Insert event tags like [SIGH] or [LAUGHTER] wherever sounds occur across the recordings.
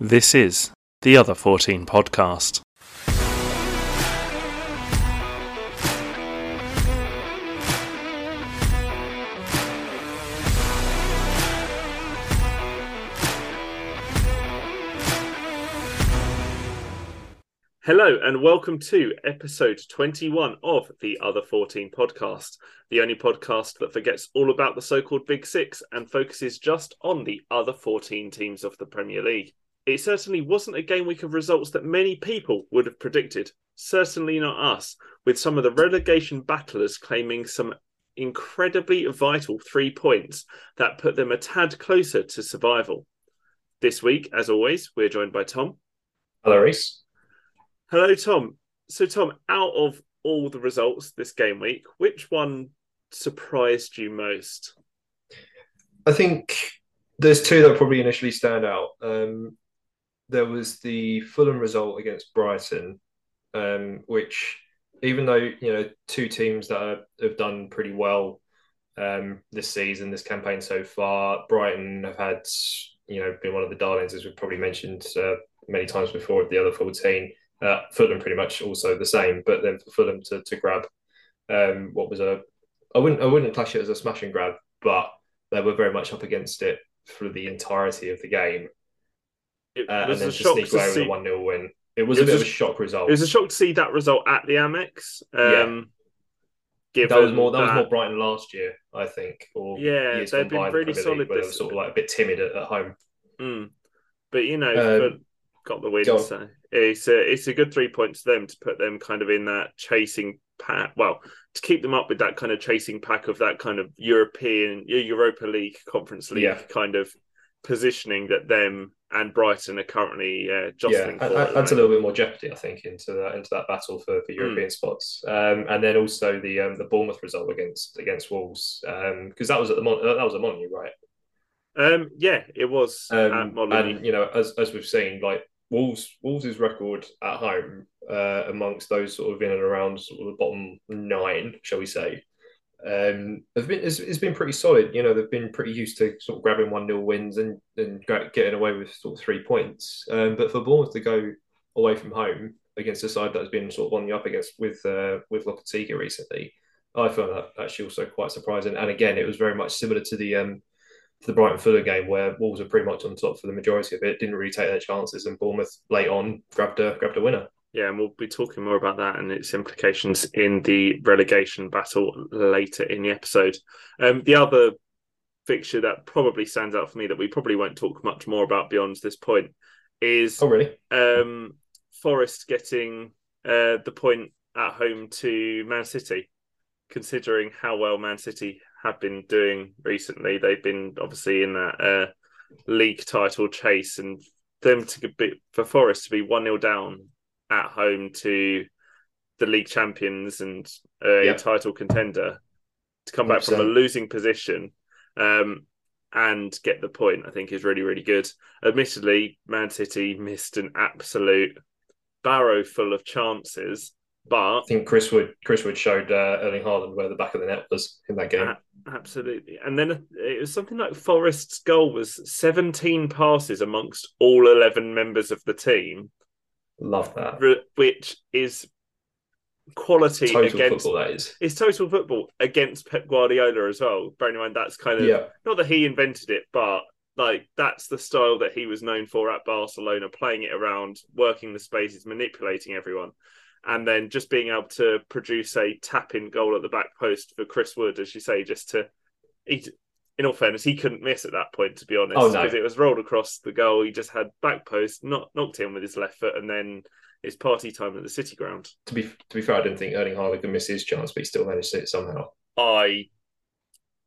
This is the Other 14 podcast. Hello, and welcome to episode 21 of the Other 14 podcast, the only podcast that forgets all about the so called Big Six and focuses just on the other 14 teams of the Premier League. It certainly wasn't a game week of results that many people would have predicted, certainly not us, with some of the relegation battlers claiming some incredibly vital three points that put them a tad closer to survival. This week, as always, we're joined by Tom. Hello, Reece. Hello, Tom. So, Tom, out of all the results this game week, which one surprised you most? I think there's two that probably initially stand out. Um, there was the Fulham result against Brighton, um, which, even though you know two teams that are, have done pretty well um, this season, this campaign so far, Brighton have had you know been one of the darlings, as we've probably mentioned uh, many times before, of the other fourteen. Uh, Fulham pretty much also the same, but then for Fulham to, to grab um, what was a I wouldn't I wouldn't clash it as a smash and grab, but they were very much up against it for the entirety of the game. It Uh, and was then a shock to see. a one 0 win. It was It a was bit a of a shock result. It was a shock to see that result at the Amex. Um, given that was more that was more Brighton last year, I think. Or Yeah, they've been the really solid League, this- sort of like a bit timid at, at home. Mm. But you know, Um, but got the win. go. So it's a it's a good three points to them to put them kind of in that chasing pack. Well, to keep them up with that kind of chasing pack of that kind of European Europa League, Conference League Yeah. kind of positioning that them and Brighton are currently uh, Yeah, jostling for. at adds a little bit more jeopardy, I think, into that into that battle for, Hmm. for European spots. Um, and then also the um, the Bournemouth result against against Wolves because that was at the Mon- uh, that was a Molineux, right? Um, yeah, it was at Um, and you know, as as we've seen, like Wolves Wolves' record at home uh, amongst those sort of in and around sort of the bottom nine, shall we say, um, have been it's, it's been pretty solid. You know, they've been pretty used to sort of grabbing one nil wins and and getting away with sort of three points. Um, but for Bournemouth to go away from home against a side that has been sort of on the up against with uh, with Lopetegui recently, I found that actually also quite surprising. And again, it was very much similar to the um, to the Brighton Fulham game where Wolves were pretty much on top for the majority of it, didn't really take their chances, and Bournemouth late on grabbed a grabbed a winner. Yeah, and we'll be talking more about that and its implications in the relegation battle later in the episode. Um, the other fixture that probably stands out for me that we probably won't talk much more about beyond this point is Oh, really? um, Forest getting uh, the point at home to Man City, considering how well Man City have been doing recently. They've been obviously in that uh, league title chase, and them to be for Forest to be one 0 down at home to the league champions and a Yeah. title contender to come back from a losing position. Um, and get the point, I think is really, really good. Admittedly, Man City missed an absolute barrow full of chances, but I think Chris Wood Chris Wood showed uh, Erling Haaland where the back of the net was in that game. Absolutely. And then it was something like Forest's goal was 17 passes amongst all 11 members of the team, Love that. which is quality Total against. football that is. It's total football against Pep Guardiola as well. Bearing in mind that's kind of Yeah, not that he invented it, but like that's the style that he was known for at Barcelona, playing it around, working the spaces, manipulating everyone, and then just being able to produce a tap-in goal at the back post for Chris Wood, as you say, just to. He, in all fairness, he couldn't miss at that point, to be honest, Oh, no. because it was rolled across the goal. He just had back post, not knocked in with his left foot, and then it's party time at the City ground. to be to be fair, I didn't think Erling Haaland could miss his chance, but he still managed it somehow. I,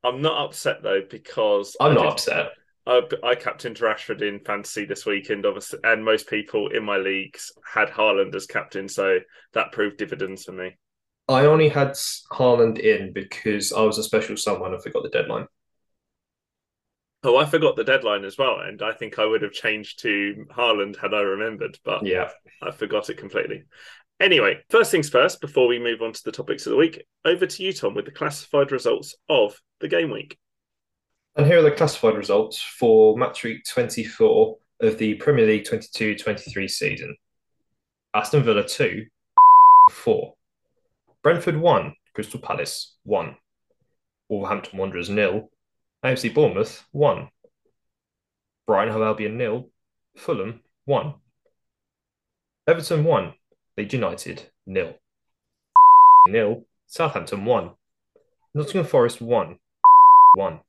I'm not upset though because I'm I not did- upset. I, I captained Rashford in fantasy this weekend, obviously, and most people in my leagues had Haaland as captain, so that proved dividends for me. I only had Haaland in because I was a special someone and forgot the deadline. Oh, I forgot the deadline as well, and I think I would have changed to Haaland had I remembered, but Yeah, I forgot it completely. Anyway, first things first, before we move on to the topics of the week, over to you, Tom, with the classified results of the game week. And here are the classified results for match week 24 of the Premier League 22 23 season. Aston Villa 2, [LAUGHS] 4. Brentford 1, Crystal Palace 1. Wolverhampton Wanderers nil. AFC Bournemouth 1. Brighton Hove Albion nil. Fulham 1. Everton 1. Leeds United nil. [LAUGHS] Nil. Southampton 1. Nottingham Forest 1. [LAUGHS] 1.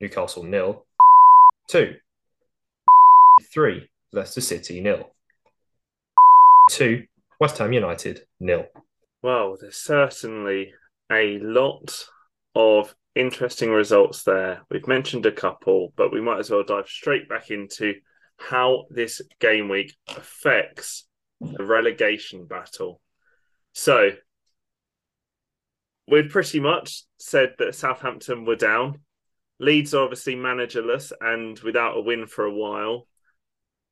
Newcastle nil. [LAUGHS] 2. 3. Leicester City nil. 2. West Ham United nil. Well, there's certainly a lot of interesting results there. We've mentioned a couple, but we might as well dive straight back into how this game week affects the relegation battle. So, we'd pretty much said that Southampton were down. Leeds are obviously managerless and without a win for a while.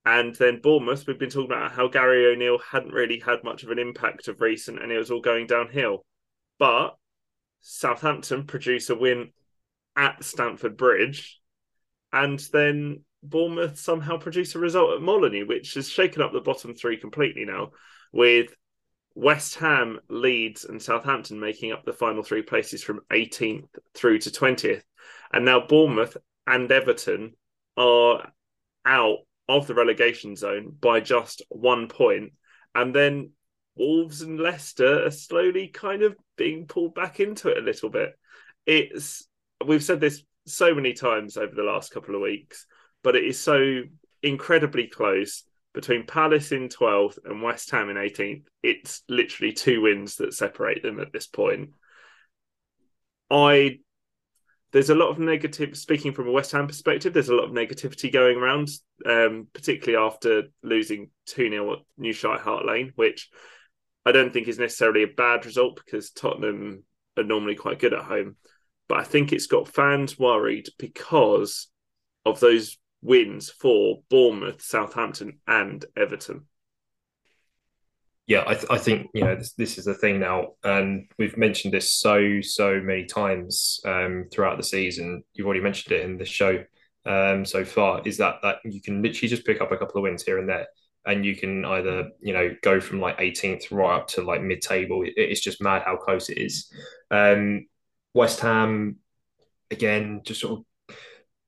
And then Bournemouth, we've been talking about how Gary O'Neill hadn't really had much of an impact of recent and it was all going downhill. But Southampton produce a win at Stamford Bridge. And then Bournemouth somehow produce a result at Molineux, which has shaken up the bottom three completely now, with West Ham, Leeds, and Southampton making up the final three places from 18th through to 20th. And now Bournemouth and Everton are out of the relegation zone by just one point. And then Wolves and Leicester are slowly kind of being pulled back into it a little bit. It's we've said this so many times over the last couple of weeks, but it is so incredibly close between Palace in 12th and West Ham in 18th. It's literally two wins that separate them at this point. I there's a lot of negative speaking from a West Ham perspective, there's a lot of negativity going around, um, particularly after losing 2-0 at New Shite Hart Lane, which I don't think is necessarily a bad result because Tottenham are normally quite good at home. But I think it's got fans worried because of those wins for Bournemouth, Southampton, and Everton. Yeah, I, th- I think you know this, this is the thing now, and we've mentioned this so so many times um, throughout the season. You've already mentioned it in the show um, so far. Is that that you can literally just pick up a couple of wins here and there, and you can either you know go from like 18th right up to like mid-table. It's just mad how close it is. Um, West Ham again, just sort of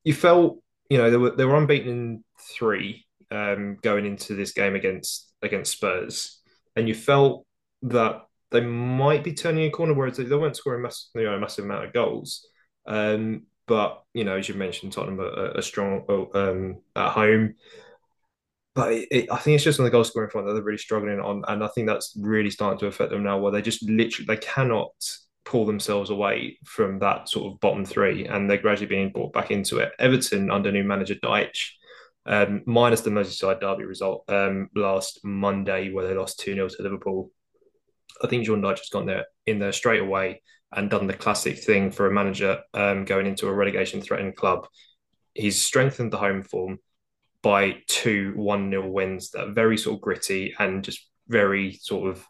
you felt you know they were they were unbeaten in three um, going into this game against against Spurs and you felt that they might be turning a corner, whereas they weren't scoring mass, you know, a massive amount of goals. Um, but you know, as you mentioned, Tottenham are, are strong um, at home. But it, it, I think it's just on the goal scoring front that they're really struggling on, and I think that's really starting to affect them now. Where they just literally they cannot pull themselves away from that sort of bottom three, and they're gradually being brought back into it. Everton under new manager Dyche um, minus the Merseyside derby result um, last Monday where they lost 2 0 to Liverpool. I think Sean Dyche has gone there in there straight away and done the classic thing for a manager um, going into a relegation threatened club. He's strengthened the home form by two 1 0 wins that are very sort of gritty and just very sort of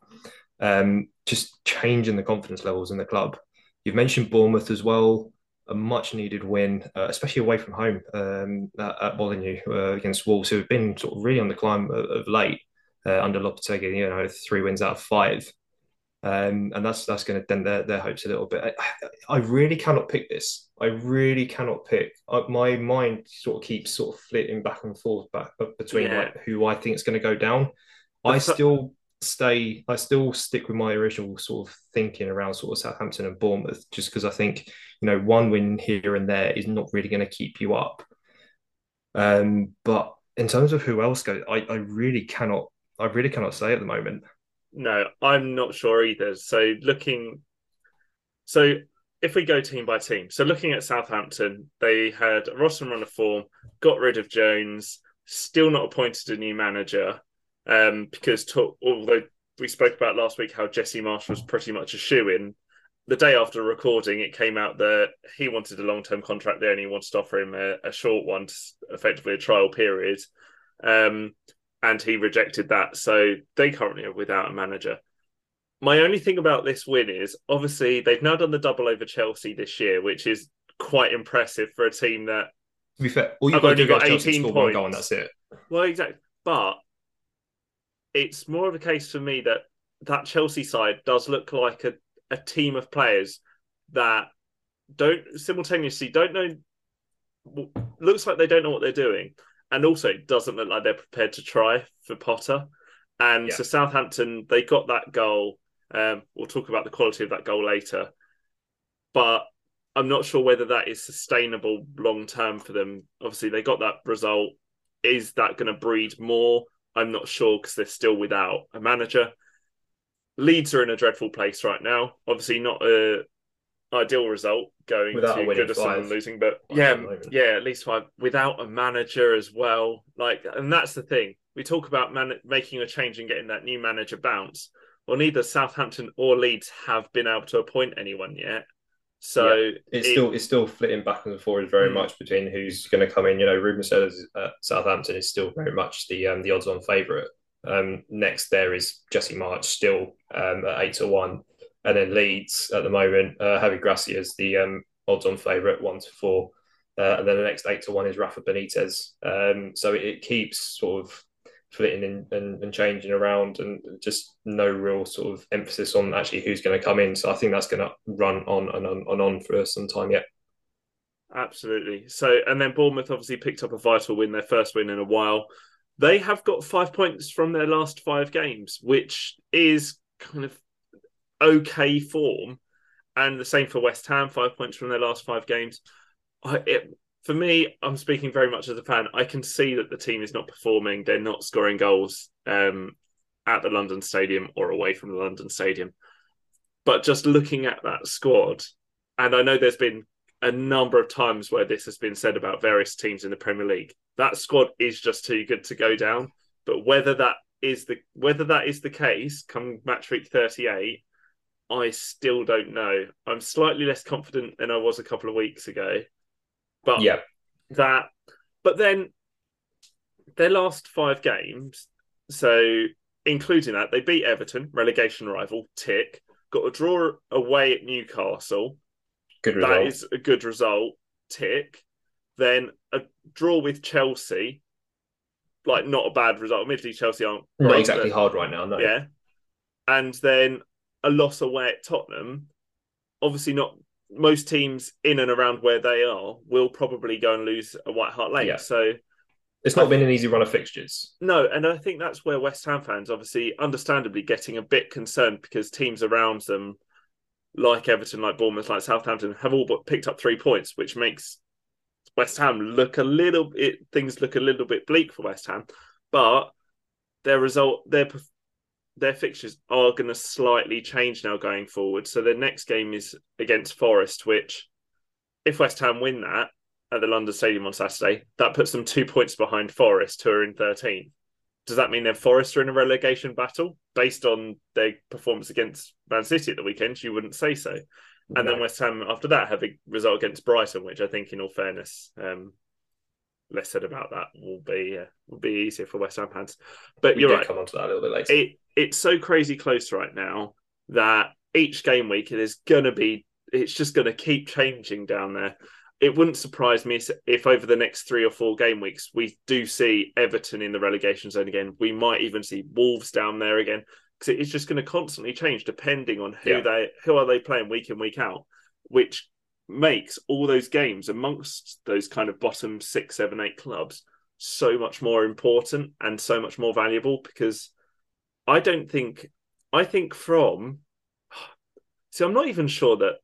um, just changing the confidence levels in the club. You've mentioned Bournemouth as well a much needed win, uh, especially away from home um, at, at Molineux uh, against Wolves, who have been sort of really on the climb of, of late uh, under Lopetegui. You know, three wins out of five, um, and that's that's going to dent their, their hopes a little bit. I, I, really cannot pick this. I really cannot pick. I, my mind sort of keeps sort of flitting back and forth back between yeah. like who I think is going to go down. I still stay I still stick with my original sort of thinking around sort of Southampton and Bournemouth just because I think you know one win here and there is not really going to keep you up um but in terms of who else goes I, I really cannot I really cannot say at the moment no I'm not sure either so looking so if we go team by team so looking at Southampton they had a roster run of form got rid of Jones still not appointed a new manager um, because to, although we spoke about last week how Jesse Marsch was pretty much a shoe in, the day after recording, it came out that he wanted a long term contract there and he wanted to offer him a, a short one, effectively a trial period. Um, and he rejected that. So they currently are without a manager. My only thing about this win is obviously they've now done the double over Chelsea this year, which is quite impressive for a team that. To be fair, all you've got to do is 18 points. Goal and that's it. Well, exactly. But it's more of a case for me that that Chelsea side does look like a, a team of players that don't simultaneously don't know looks like they don't know what they're doing and also it doesn't look like they're prepared to try for Potter. And yeah. so Southampton, they got that goal. Um, we'll talk about the quality of that goal later, but I'm not sure whether that is sustainable long term for them. Obviously, they got that result. Is that going to breed more? I'm not sure because they're still without a manager. Leeds are in a dreadful place right now. Obviously, not a ideal result going without to Goodison and losing, but yeah, yeah, at least five without a manager as well. Like, and that's the thing. We talk about man- making a change and getting that new manager bounce. Well, neither Southampton or Leeds have been able to appoint anyone yet. So yeah. it's it, still it's still flitting back and forth very mm. much between who's going to come in. You know, Ruben Selles uh, Southampton is still very much the um, the odds on favourite. Um, next there is Jesse Marsch still um, at eight to one and then Leeds at the moment, uh, Gracia is the um, odds on favourite, one to four. Uh, and then the next eight to one is Rafa Benitez. Um, so it, it, keeps sort of flitting and, and, and, changing around and just no real sort of emphasis on actually who's going to come in. So I think that's going to run on and on and on for some time yet. Absolutely. So, and then Bournemouth obviously picked up a vital win, their first win in a while. They have got five points from their last five games, which is kind of okay form, and the same for West Ham, five points from their last five games. I, it, for me, I'm speaking very much as a fan. I can see that the team is not performing; they're not scoring goals um, at the London Stadium or away from the London Stadium. But just looking at that squad, and I know there's been a number of times where this has been said about various teams in the Premier League. That squad is just too good to go down. But whether that is the whether that is the case come match week 38 I still don't know. I'm slightly less confident than I was a couple of weeks ago. But yeah, that. But then their last five games, so including that, they beat Everton, relegation rival, tick. Got a draw away at Newcastle. Good result. That is a good result, tick. Then a draw with Chelsea, like not a bad result. Admittedly, Chelsea aren't not exactly hard right now. No. Yeah, and then a loss away at Tottenham, obviously not most teams in and around where they are will probably go and lose a White Hart Lane. Yeah. So it's not I, been an easy run of fixtures. No, and I think that's where West Ham fans obviously understandably getting a bit concerned because teams around them like Everton, like Bournemouth, like Southampton have all but picked up three points, which makes West Ham look a little bit things look a little bit bleak for West Ham. But their result their their fixtures are going to slightly change now going forward. So their next game is against Forest, which, if West Ham win that at the London Stadium on Saturday, that puts them two points behind Forest, who are in 13. Does that mean that Forest are in a relegation battle based on their performance against Man City at the weekend? You wouldn't say so. And no. then West Ham after that have a result against Brighton, which I think, in all fairness, um, less said about that will be uh, will be easier for West Ham fans. But we you're right. Come on to that a little bit later. It, it's so crazy close right now that each game week it is going to be. It's just going to keep changing down there. It wouldn't surprise me if over the next three or four game weeks we do see Everton in the relegation zone again. We might even see Wolves down there again because it's just going to constantly change depending on who yeah. they who are they playing week in week out, which makes all those games amongst those kind of bottom six, seven, eight clubs so much more important and so much more valuable because I don't think I think from see I'm not even sure that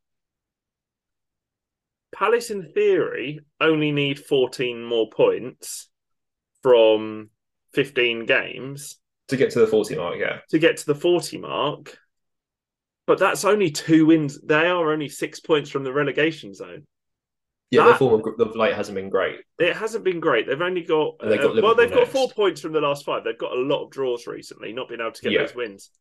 Palace in theory only need 14 more points from 15 games to get to the 40 mark, yeah. To get to the 40 mark. But that's only two wins. They are only six points from the relegation zone. Yeah, that, their form of late hasn't been great. It hasn't been great. They've only got, uh, got well, they've next. got four points from the last five. They've got a lot of draws recently, not being able to get yeah. those wins.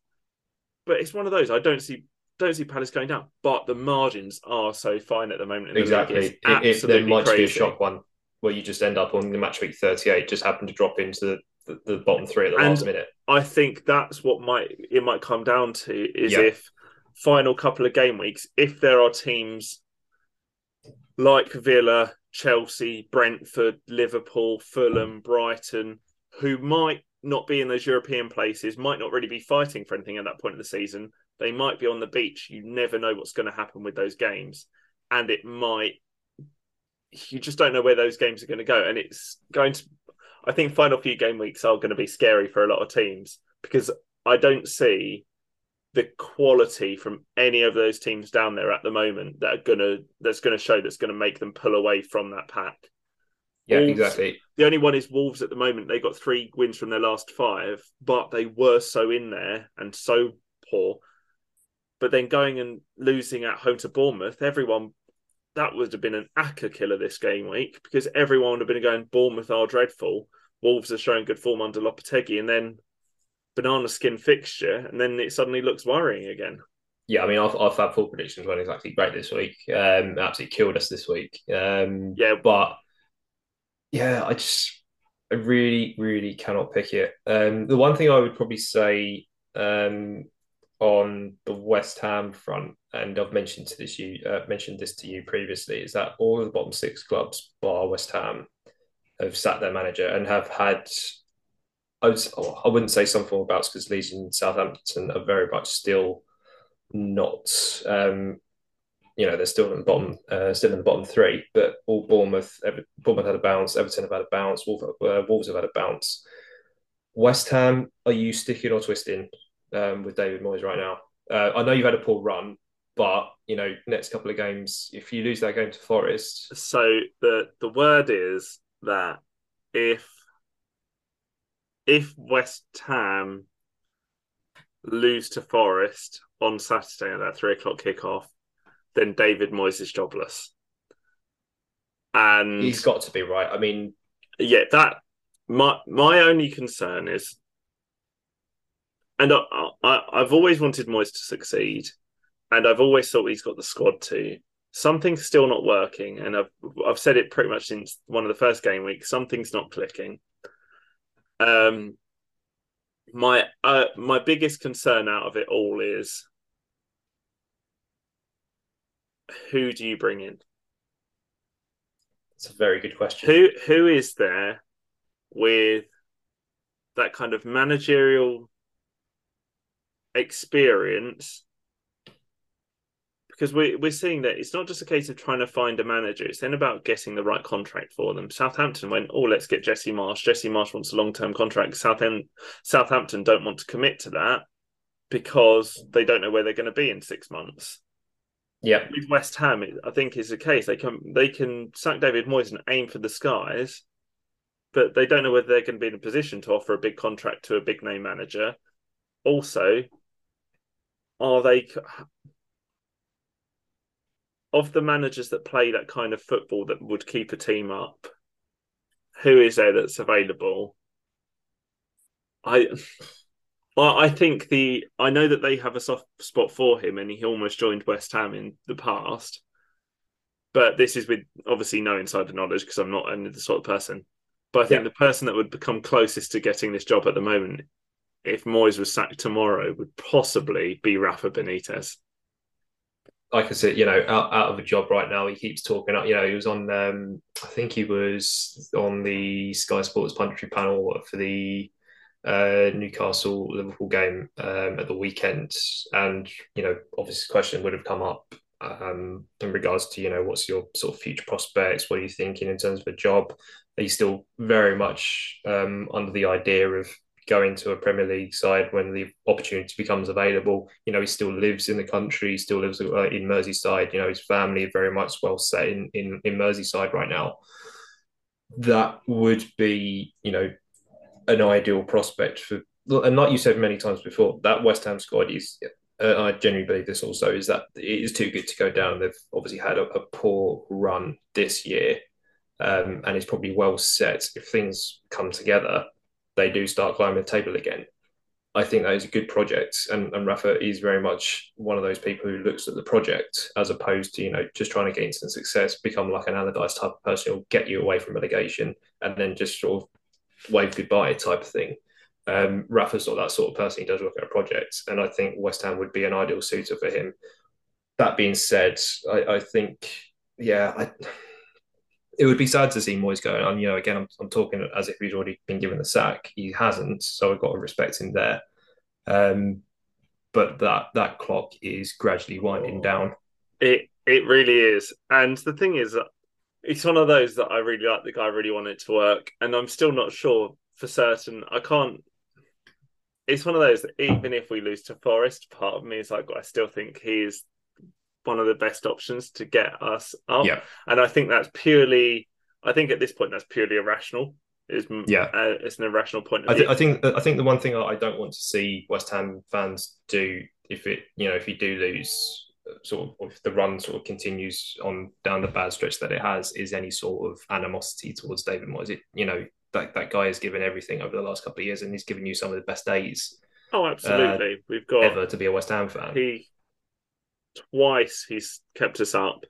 But it's one of those. I don't see don't see Palace going down, but the margins are so fine at the moment. The exactly, it, it, there might crazy. be a shock one where you just end up on the match week thirty-eight, just happen to drop into the, the, the bottom three at the and last minute. I think that's what might it might come down to is if final couple of game weeks, if there are teams like Villa, Chelsea, Brentford, Liverpool, Fulham, Brighton, who might not be in those European places, might not really be fighting for anything at that point in the season. They might be on the beach. You never know what's going to happen with those games. And it might, you just don't know where those games are going to go. And it's going to, I think final few game weeks are going to be scary for a lot of teams because I don't see the quality from any of those teams down there at the moment that are gonna that's gonna show that's gonna make them pull away from that pack. Yeah, Wolves, exactly. The only one is Wolves at the moment. They got three wins from their last five, but they were so in there and so poor. But then going and losing at home to Bournemouth, everyone that would have been an acca killer this game week because everyone would have been going Bournemouth are dreadful. Wolves are showing good form under Lopetegui, and then banana skin fixture, and then it suddenly looks worrying again. Yeah, I mean, our, our Fab Four predictions weren't exactly great this week. Um, absolutely killed us this week. Um, yeah, but yeah, I just, I really, really cannot pick it. Um, the one thing I would probably say um, on the West Ham front, and I've mentioned to this you uh, mentioned this to you previously, is that all of the bottom six clubs, bar West Ham, have sat their manager and have had I would oh, I wouldn't say some form of bouts because Leeds and Southampton are very much still not um, you know they're still in the bottom uh, still in the bottom three but all Bournemouth Ever- Bournemouth had a bounce Everton have had a bounce Wolves, uh, Wolves have had a bounce. West Ham are you sticking or twisting um, with David Moyes right now? Uh, I know you've had a poor run but you know next couple of games if you lose that game to Forest. So the the word is that if if West Ham lose to Forest on Saturday at that three o'clock kickoff, then David Moyes is jobless. And he's got to be right. I mean, yeah, that my my only concern is, and I, I I've always wanted Moyes to succeed, and I've always thought he's got the squad to. Something's still not working, and I've I've said it pretty much since one of the first game weeks. Something's not clicking. Um, my uh, my biggest concern out of it all is who do you bring in? It's a very good question. Who who is there with that kind of managerial experience because we're we're seeing that it's not just a case of trying to find a manager, it's then about getting the right contract for them. Southampton went, oh, let's get Jesse Marsch. Jesse Marsch wants a long term contract. Southampton, Southampton don't want to commit to that because they don't know where they're going to be in six months. Yeah, with West Ham, I think is the case. They can they can sack David Moyes and aim for the skies, but they don't know whether they're going to be in a position to offer a big contract to a big name manager. Also, are they of the managers that play that kind of football that would keep a team up, who is there that's available? I I think the I know that they have a soft spot for him and he almost joined West Ham in the past. But this is with obviously no insider knowledge because I'm not the sort of person. But I think yeah. the person that would become closest to getting this job at the moment, if Moyes was sacked tomorrow, would possibly be Rafa Benitez like I said, you know, out, out of a job right now. He keeps talking. You know, he was on. Um, I think he was on the Sky Sports punditry panel for the uh, Newcastle Liverpool game um, at the weekend, and you know, obviously, the question would have come up um, in regards to you know, what's your sort of future prospects? What are you thinking in terms of a job? Are you still very much um, under the idea of going to a Premier League side when the opportunity becomes available. You know, he still lives in the country, still lives uh, in Merseyside. You know, his family are very much well set in, in, in Merseyside right now. That would be, you know, an ideal prospect for, and like you said many times before, that West Ham squad is. Uh, I genuinely believe this also is that it is too good to go down. They've obviously had a, a poor run this year, um, and it's probably well set if things come together they do start climbing the table again. I think that is a good project, and, and Rafa is very much one of those people who looks at the project as opposed to you know just trying to gain some success, become like an Allardyce type of person who'll get you away from relegation, and then just sort of wave goodbye type of thing. Um, Rafa's of that sort of person. He does look at a project, and I think West Ham would be an ideal suitor for him. That being said, I, I think yeah, I it would be sad to see Moyes go. And you know, again, I'm, I'm talking as if he's already been given the sack. He hasn't, so I've got to respect him there. Um, but that that clock is gradually winding down. It it really is, and the thing is, it's one of those that I really like. The guy really wanted to work, and I'm still not sure for certain. I can't. It's one of those even if we lose to Forest, part of me is like, I still think he's one of the best options to get us up. Yeah. And I think that's purely, I think at this point that's purely irrational. Is yeah, uh, it's an irrational point. I, th- I, think I think the one thing I don't want to see West Ham fans do if it you know if you do lose sort of if the run sort of continues on down the bad stretch that it has is any sort of animosity towards David Moyes. It you know that that guy has given everything over the last couple of years and he's given you some of the best days. Oh, absolutely. Uh, We've got ever to be a West Ham fan. He twice he's kept us up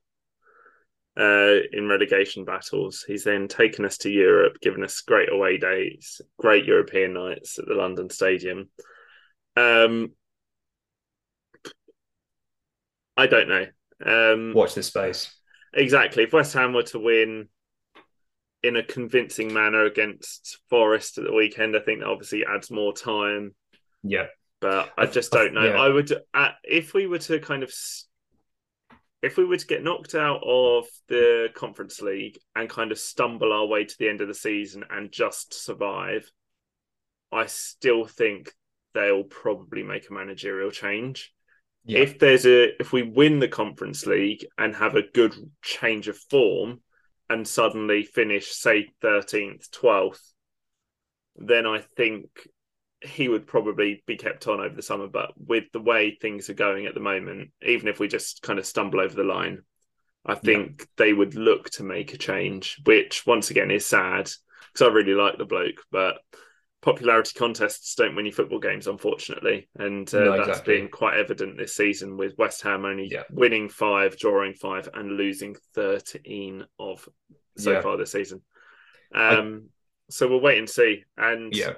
uh, in relegation battles. He's then taken us to Europe, given us great away days, great European nights at the London Stadium. Um, I don't know. Um, Watch this space. Exactly. If West Ham were to win in a convincing manner against Forest at the weekend, I think that obviously adds more time. Yeah but I just don't know. Yeah. I would uh, if we were to kind of if we were to get knocked out of the Conference League and kind of stumble our way to the end of the season and just survive, I still think they'll probably make a managerial change. Yeah. If there's a if we win the Conference League and have a good change of form and suddenly finish say 13th, 12th, then I think he would probably be kept on over the summer. But with the way things are going at the moment, even if we just kind of stumble over the line, I think yeah. they would look to make a change, which once again is sad because I really like the bloke, but popularity contests don't win you football games, unfortunately, and uh, no, exactly. that's been quite evident this season with West Ham only yeah. winning five, drawing five, and losing thirteen of so yeah. far this season. Um, I... so we'll wait and see. And yeah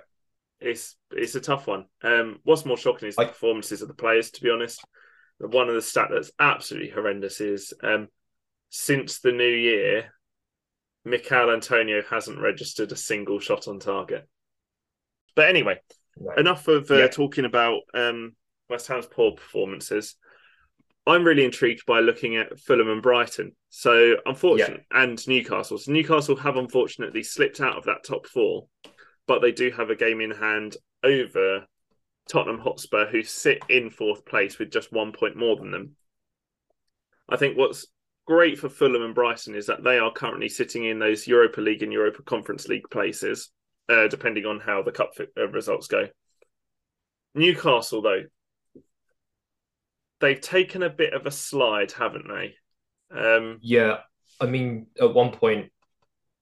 it's it's a tough one. Um, what's more shocking is the performances of the players. To be honest, one of the stat that's absolutely horrendous is um, since the new year, Michail Antonio hasn't registered a single shot on target. But anyway, right. enough of uh, yeah. talking about um, West Ham's poor performances. I'm really intrigued by looking at Fulham and Brighton. So, unfortunately, yeah. and Newcastle. So, Newcastle have unfortunately slipped out of that top four but they do have a game in hand over Tottenham Hotspur, who sit in fourth place with just one point more than them. I think what's great for Fulham and Brighton is that they are currently sitting in those Europa League and Europa Conference League places, uh, depending on how the cup uh, results go. Newcastle, though, they've taken a bit of a slide, haven't they? Um, yeah, I mean, at one point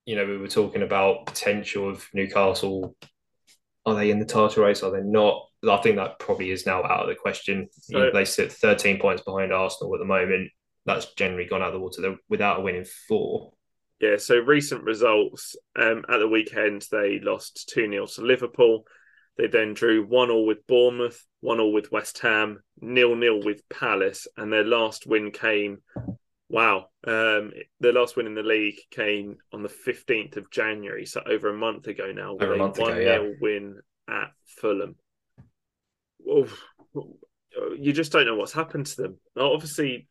you know, we were talking about potential of Newcastle. Are they in the title race? Are they not? I think that probably is now out of the question. So, you know, they sit 13 points behind Arsenal at the moment. That's generally gone out of the water They're without a win in four. Yeah, so recent results um, at the weekend, they lost 2 0 to Liverpool. They then drew 1 0 with Bournemouth, 1 0 with West Ham, 0 0 with Palace, and their last win came Wow. Um, the last win in the league came on the 15th of January, so over a month ago now, over a, a 1 0 win at Fulham. Oh, you just don't know what's happened to them. Obviously,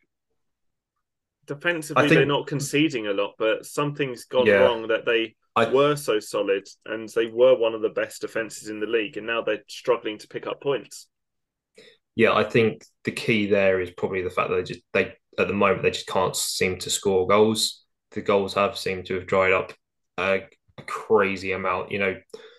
defensively, think, they're not conceding a lot, but something's gone yeah, wrong that they I, were so solid and they were one of the best defenses in the league, and now they're struggling to pick up points. Yeah, I think the key there is probably the fact that they just they at the moment they just can't seem to score goals. The goals have seemed to have dried up a crazy amount. You know,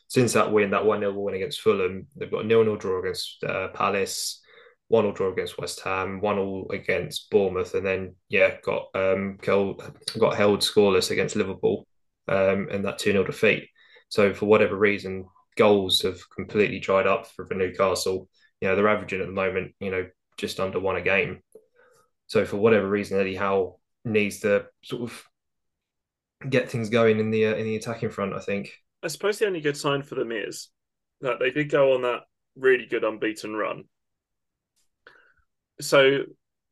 since that win, that 1 0 win against Fulham, they've got a 0 0 draw against uh, Palace, 1 0 draw against West Ham, 1 0 against Bournemouth, and then, yeah, got um, got held scoreless against Liverpool um, in that 2 0 defeat. So, for whatever reason, goals have completely dried up for, for Newcastle. You know, they're averaging at the moment, you know, just under one a game. So for whatever reason, Eddie Howe needs to sort of get things going in the uh, in the attacking front. I think. I suppose the only good sign for them is that they did go on that really good unbeaten run. So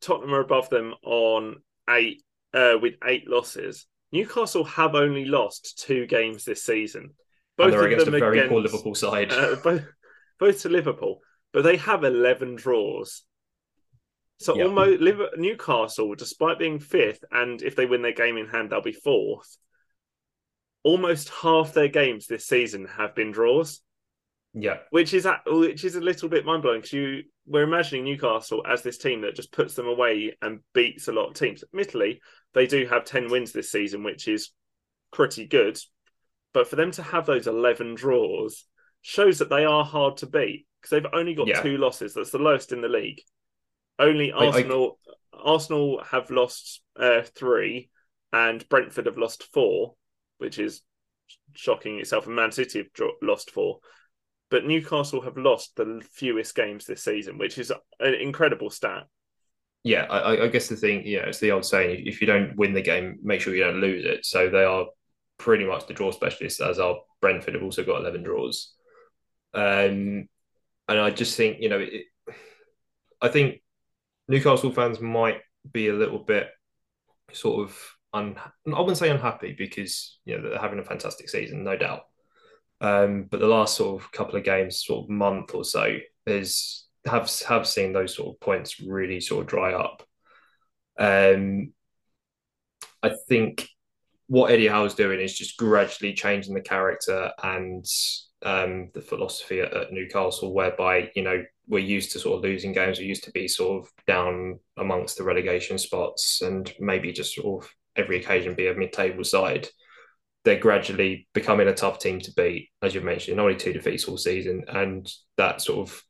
Tottenham are above them on eight uh, with eight losses, Newcastle have only lost two games this season. Both and they're against a very against, poor Liverpool side. Uh, both, both to Liverpool, but they have 11 draws. So yep. almost Newcastle, despite being fifth, and if they win their game in hand, they'll be fourth. Almost half their games this season have been draws. Yeah, which is which is a little bit mind blowing because you we're imagining Newcastle as this team that just puts them away and beats a lot of teams. Admittedly, they do have ten wins this season, which is pretty good. But for them to have those eleven draws shows that they are hard to beat because they've only got yeah. two losses. That's the lowest in the league. Only Arsenal. I, I... Arsenal have lost uh, three, and Brentford have lost four, which is shocking itself. And Man City have lost four, but Newcastle have lost the fewest games this season, which is an incredible stat. Yeah, I, I guess the thing, yeah, it's the old saying: if you don't win the game, make sure you don't lose it. So they are pretty much the draw specialists, as our Brentford have also got eleven draws. Um, and I just think, you know, it, I think Newcastle fans might be a little bit sort of un, I wouldn't say unhappy because you know they're having a fantastic season, no doubt. Um, but the last sort of couple of games, sort of month or so, is have have seen those sort of points really sort of dry up. Um, I think what Eddie Howe is doing is just gradually changing the character and um, the philosophy at, at, Newcastle, whereby you know we're used to sort of losing games. We used to be sort of down amongst the relegation spots, and maybe just sort of every occasion be a mid-table side. They're gradually becoming a tough team to beat, as you've mentioned. Only two defeats all season, and that sort of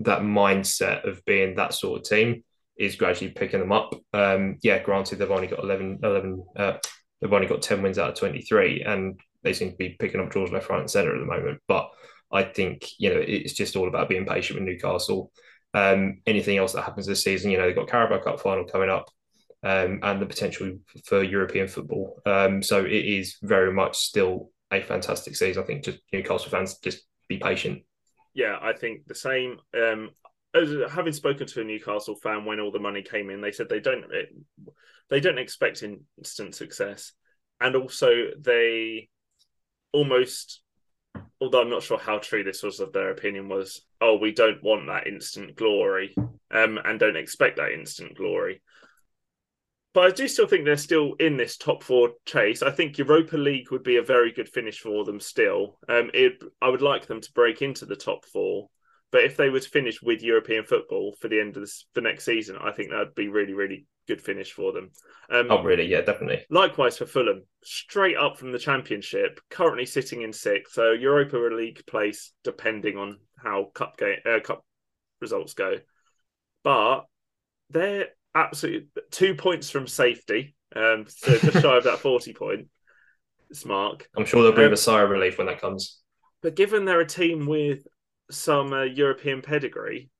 that mindset of being that sort of team is gradually picking them up. Um, yeah, granted, they've only got 11, 11 uh, they've only got 10 wins out of 23, and they seem to be picking up draws left, right, and centre at the moment. But I think you know it's just all about being patient with Newcastle. Um, anything else that happens this season, you know, they've got Carabao Cup final coming up, um, and the potential for European football. Um, so it is very much still a fantastic season. I think just Newcastle fans just be patient. Yeah, I think the same. Um, as, having spoken to a Newcastle fan when all the money came in, they said they don't they don't expect instant success, and also they almost although I'm not sure how true this was of their opinion was, oh, we don't want that instant glory, um, and don't expect that instant glory. But I do still think they're still in this top four chase. I think Europa League would be a very good finish for them still. Um, it, I would like them to break into the top four, but if they were to finish with European football for the end of this for next season, I think that'd be really, really good finish for them. Um, oh, really? Yeah, definitely. Likewise for Fulham, straight up from the Championship, currently sitting in sixth, so Europa League place, depending on how cup game uh, cup results go. But they're absolutely two points from safety, um, so just shy of that [LAUGHS] forty point mark. I'm sure they'll breathe um, a sigh of relief when that comes. But given they're a team with some uh, European pedigree,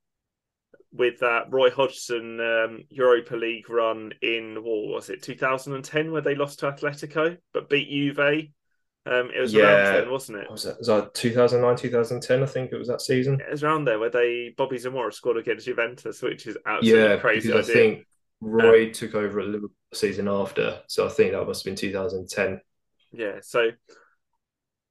with that Roy Hodgson um, Europa League run in what was it 2010 where they lost to Atletico but beat Juve. Um, it was yeah. around then, wasn't it? Was that, was that 2009, 2010? I think it was that season. It was around there where they Bobby Zamora scored against Juventus, which is absolutely yeah, crazy. I think Roy um, took over at Liverpool season after, so I think that must have been 2010. Yeah, so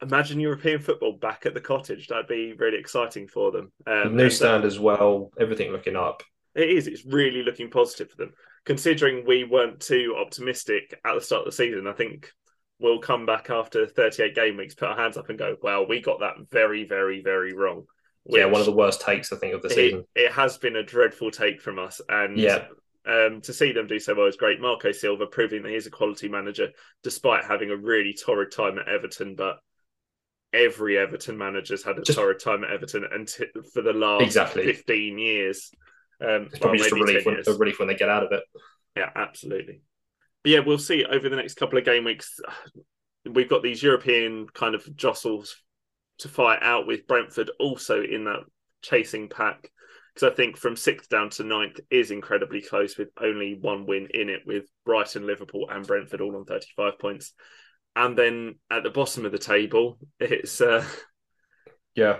imagine European football back at the cottage. That'd be really exciting for them. Um, new stand as well. Everything looking up. It is. It's really looking positive for them. Considering we weren't too optimistic at the start of the season, I think we'll come back after 38 game weeks, put our hands up, and go, "Well, we got that very, very, very wrong." yeah, one of the worst takes I think of the season. It, it has been a dreadful take from us, and yeah. Um, to see them do so well is great. Marco Silva proving that he's a quality manager, despite having a really torrid time at Everton. But every Everton manager's had a just, torrid time at Everton and for the last exactly. 15 years. Um, it's probably well, just a relief, when, a relief when they get out of it. Yeah, absolutely. But yeah, we'll see over the next couple of game weeks. [SIGHS] We've got these European kind of jostles to fight out with Brentford also in that chasing pack. Because I think from sixth down to ninth is incredibly close with only one win in it, with Brighton, Liverpool, and Brentford all on 35 points and then at the bottom of the table, [LAUGHS] it's uh, yeah,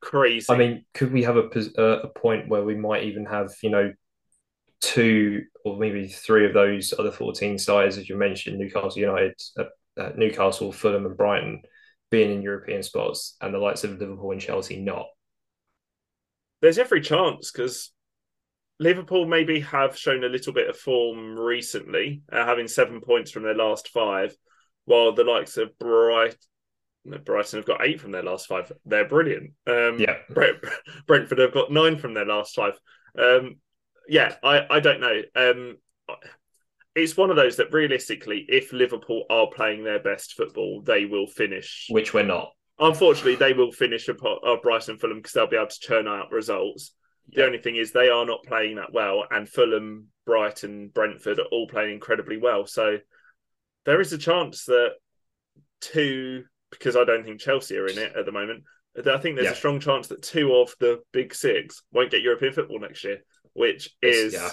crazy. I mean, could we have a a point where we might even have you know two or maybe three of those other 14 sides, as you mentioned, Newcastle United, uh, uh, Newcastle, Fulham, and Brighton being in European spots, and the likes of Liverpool and Chelsea not. There's every chance because Liverpool maybe have shown a little bit of form recently, uh, having seven points from their last five, while the likes of Bright, Brighton have got eight from their last five. They're brilliant. Um, yeah, [LAUGHS] Brentford have got nine from their last five. Um, yeah, I, I don't know. Um, it's one of those that realistically, if Liverpool are playing their best football, they will finish. Which we're not. Unfortunately, they will finish above Brighton Fulham because they'll be able to churn out results. Yeah. The only thing is they are not playing that well, and Fulham, Brighton, Brentford are all playing incredibly well. So there is a chance that two, because I don't think Chelsea are in it at the moment. I think there's yeah. a strong chance that two of the big six won't get European football next year, which is yeah.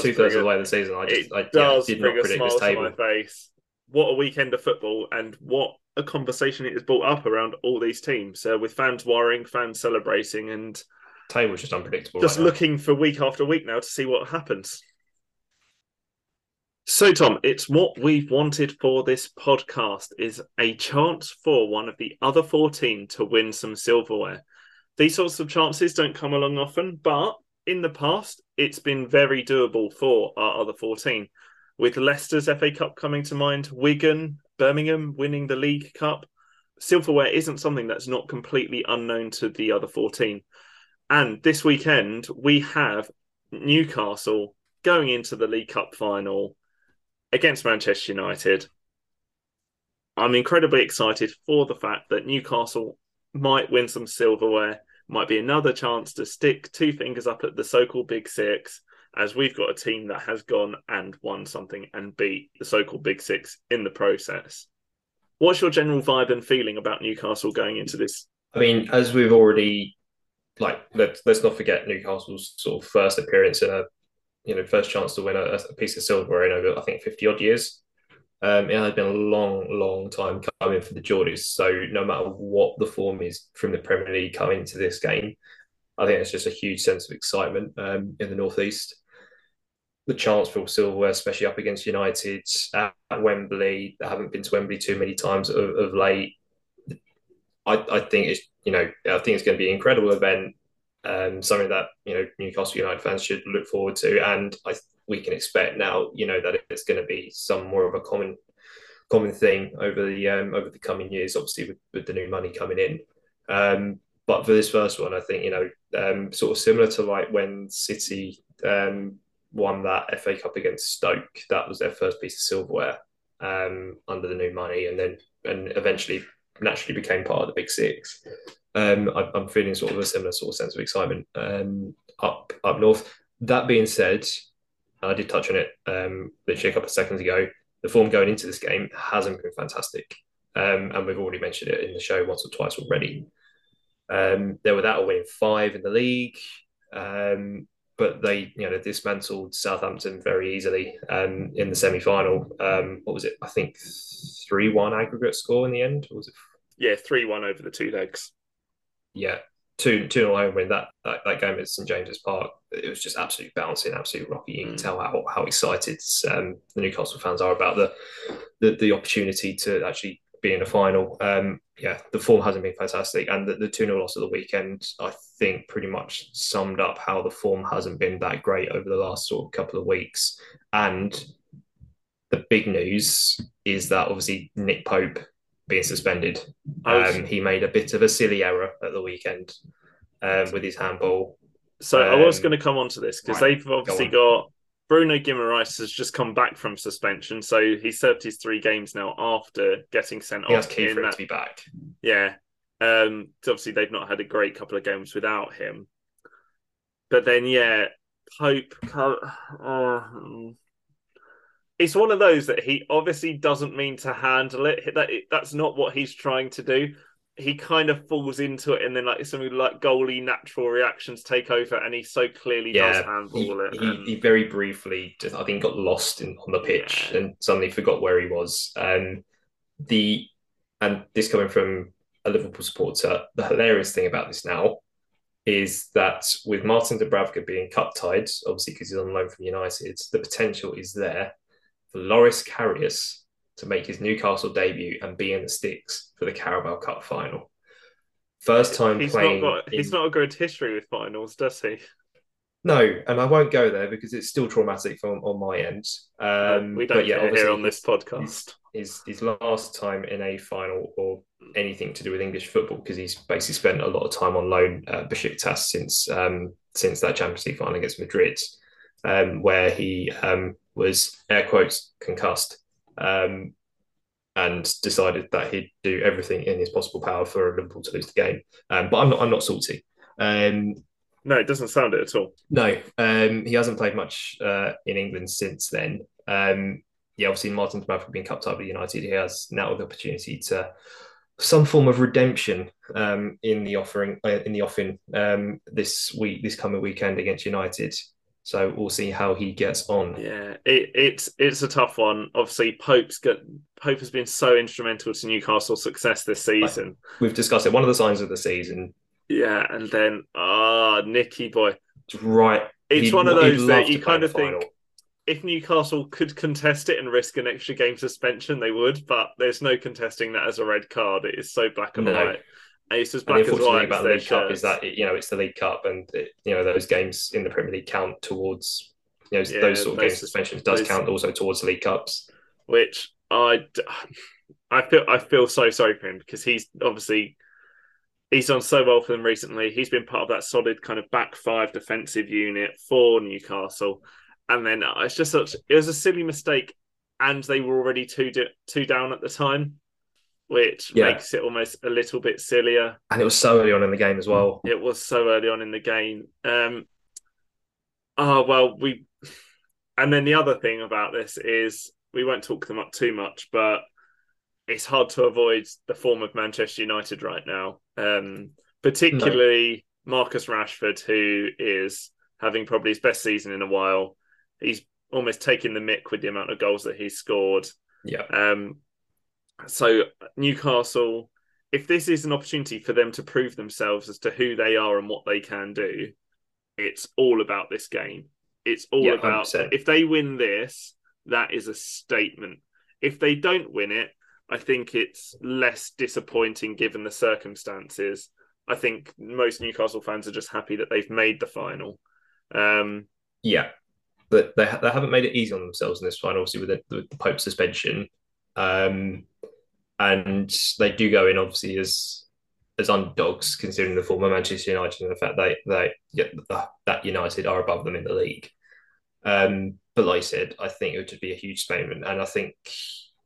two thirds of the way of the season. I just it I, does yeah, did bring a smile to my face. What a weekend of football, and what a conversation it has brought up around all these teams, uh, with fans worrying, fans celebrating, and table's just unpredictable. Just right looking for week after week now to see what happens. So, Tom, it's what we've wanted for this podcast is a chance for one of the other 14 to win some silverware. These sorts of chances don't come along often, but in the past, it's been very doable for our other 14. With Leicester's FA Cup coming to mind, Wigan, Birmingham winning the League Cup, silverware isn't something that's not completely unknown to the other 14. And this weekend, we have Newcastle going into the League Cup final against Manchester United. I'm incredibly excited for the fact that Newcastle might win some silverware, might be another chance to stick two fingers up at the so called Big Six, as we've got a team that has gone and won something and beat the so called Big Six in the process. What's your general vibe and feeling about Newcastle going into this? I mean, as we've already like let's let's not forget Newcastle's sort of first appearance in a you know first chance to win a, a piece of silver in over I think fifty odd years. Um, it has been a long, long time coming for the Geordies. So no matter what the form is from the Premier League coming to this game, I think it's just a huge sense of excitement um, in the northeast. The chance for silverware, especially up against United at, Wembley, I haven't been to Wembley too many times of, of late. I, I think it's you know I think it's going to be an incredible event, um, something that you know Newcastle United fans should look forward to, and I we can expect now you know that it's going to be some more of a common common thing over the um, over the coming years, obviously with, with the new money coming in. Um, but for this first one, I think you know um, sort of similar to like when City um, won that FA Cup against Stoke, that was their first piece of silverware um, under the new money, and then and eventually naturally became part of the Big Six. Um, I, am feeling sort of a similar sort of sense of excitement um, up up north. That being said, I did touch on it um, literally a couple of seconds ago. The form going into this game hasn't been fantastic, um, and we've already mentioned it in the show once or twice already. Um, they were without a winning five in the league, um, but they you know dismantled Southampton very easily um, in the semi final. What was it? I think three one aggregate score in the end. Or was it yeah, three one over the two legs. Yeah, two two nil home win. That, that that game at St James's Park, it was just absolutely bouncing, absolutely rocky. You can mm. tell how, how excited um, the Newcastle fans are about the, the the opportunity to actually be in a final. Um, yeah, the form hasn't been fantastic, and the, the 2 0 loss of the weekend, I think, pretty much summed up how the form hasn't been that great over the last sort of couple of weeks. And the big news is that obviously Nick Pope being suspended. Um, he made a bit of a silly error at the weekend um, with his handball. So I was um, going to come on to this because right, they've obviously go got Bruno Guimaraes has just come back from suspension, so he served his three games now after getting sent he off. key for that, to be back. Yeah, um, obviously they've not had a great couple of games without him. But then, yeah, Pope. [SIGHS] Uh, it's one of those that he obviously doesn't mean to handle it. That that's not what he's trying to do. He kind of falls into it, and then like something like goalie natural reactions take over, and he so clearly yeah, does handle he, it. He, and... he, very briefly, just, I think, got lost in, on the pitch yeah. and suddenly forgot where he was. Um, the and this coming from a Liverpool supporter, the hilarious thing about this now is that with Martin Dubravka being cup tied, obviously because he's on loan from United, the potential is there for Loris Karius to make his Newcastle debut and be in the sticks for the Carabao Cup final. First time he's playing. Not got, in... He's not a good history with finals, does he? No, and I won't go there because it's still traumatic from on my end. Um, we don't yeah, care here on this podcast. His, his last time in a final or anything to do with English football because he's basically spent a lot of time on loan at Besiktas since um, since that Champions League final against Madrid, um, where he um, was air quotes concussed um, and decided that he'd do everything in his possible power for Liverpool to lose the game. Um, but I'm not I'm not salty. Um, no, it doesn't sound it at all. No, um, he hasn't played much uh, in England since then. Um, yeah, obviously Martin Dubravka being cup tied with United, he has now the opportunity to some form of redemption um, in the offering uh, in the offing um, this week, this coming weekend against United. So we'll see how he gets on. Yeah, it, it's it's a tough one. Obviously, Pope's got Pope has been so instrumental to Newcastle's success this season. We've discussed it. One of the signs of the season. Yeah, and then ah, uh, Nicky boy, right. It's he'd, one of those that you kind of think if Newcastle could contest it and risk an extra game suspension, they would. But there's no contesting that as a red card. It is so black and no. white. And it's just black and, white. about the League Cup is that you know it's the League Cup, and it, you know those games in the Premier League count towards you know yeah, those sort of game suspensions does those, count also towards the League Cups. Which I I feel I feel so sorry for him because he's obviously he's done so well for them recently. He's been part of that solid kind of back five defensive unit for Newcastle and then it's just such it was a silly mistake, and they were already two two down at the time, which yeah. makes it almost a little bit sillier. And it was so early on in the game as well. It was so early on in the game. Um, oh well, we, and then the other thing about this is we won't talk them up too much, but it's hard to avoid the form of Manchester United right now, um, particularly no. Marcus Rashford, who is having probably his best season in a while he's almost taking the mick with the amount of goals that he's scored. Yeah. Um. So Newcastle, if this is an opportunity for them to prove themselves as to who they are and what they can do, it's all about this game. It's all yeah, about 100%. if they win this, that is a statement. If they don't win it, I think it's less disappointing given the circumstances. I think most Newcastle fans are just happy that they've made the final. Um, yeah, but they, they haven't made it easy on themselves in this final, obviously with the, the Pope suspension. Um, and they do go in obviously as as underdogs, considering the former Manchester United and the fact that they yeah, that United are above them in the league. Um, but like I said, I think it would be a huge statement, and I think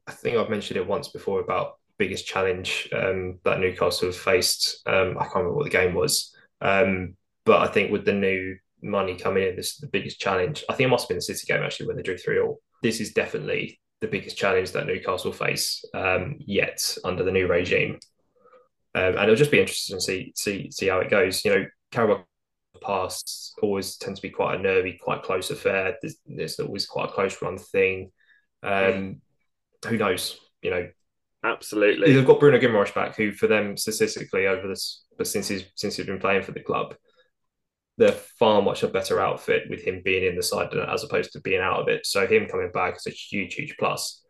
I think I've mentioned it once before about biggest challenge um, that Newcastle have faced. Um, I can't remember what the game was, um, but I think with the new money coming in, this is the biggest challenge. I think it must have been the City game actually when they drew three all. This is definitely the biggest challenge that Newcastle face um, yet under the new regime. Um, and it'll just be interesting to see see see how it goes. You know, Carabao past always tends to be quite a nervy, quite close affair. There's, there's always quite a close run thing. Um, who knows? You know, absolutely. They've got Bruno Guimaraes back, who for them statistically over this, but since he's since he's been playing for the club, they're far much a better outfit with him being in the side as opposed to being out of it. So him coming back is a huge, huge plus.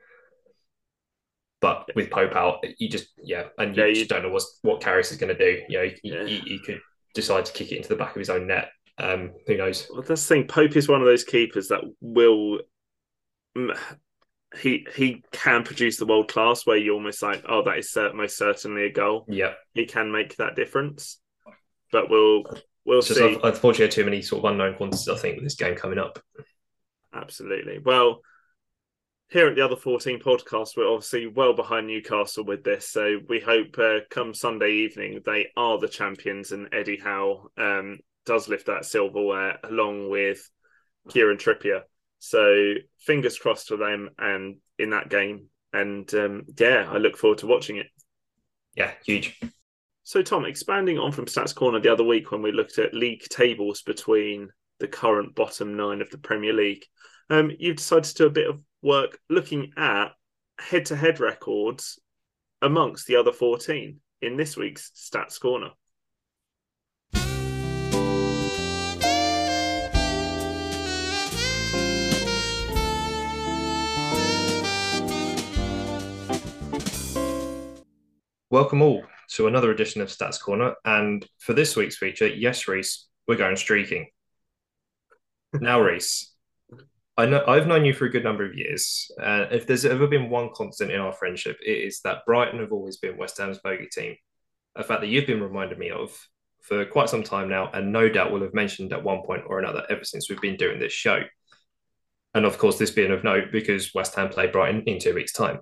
But with Pope out, you just yeah, and you, yeah, just don't know what what Karius is going to do. You know, he, yeah. he, he, could decide to kick it into the back of his own net. Um, who knows? Well, that's the thing. Pope is one of those keepers that will. He he can produce the world class where you're almost like, oh, that is most certainly a goal. Yeah, he can make that difference. But we'll we'll it's see. unfortunately, too many sort of unknown quantities. I think with this game coming up. Absolutely. Well, here at the other 14 podcast, we're obviously well behind Newcastle with this. So we hope uh, come Sunday evening, they are the champions and Eddie Howe um, does lift that silverware along with Kieran Trippier. So fingers crossed for them and in that game. And um, yeah, I look forward to watching it. Yeah, huge. So, Tom, expanding on from Stats Corner the other week when we looked at league tables between the current bottom nine of the Premier League, um, you've decided to do a bit of work looking at head to head records amongst the other 14 in this week's Stats Corner. Welcome all to another edition of Stats Corner. And for this week's feature, yes, Reece, we're going streaking. [LAUGHS] now, Reece, I know I've known you for a good number of years. Uh, if there's ever been one constant in our friendship, it is that Brighton have always been West Ham's bogey team. A fact that you've been reminded me of for quite some time now, and no doubt will have mentioned at one point or another ever since we've been doing this show. And of course, this being of note because West Ham play Brighton in two weeks' time.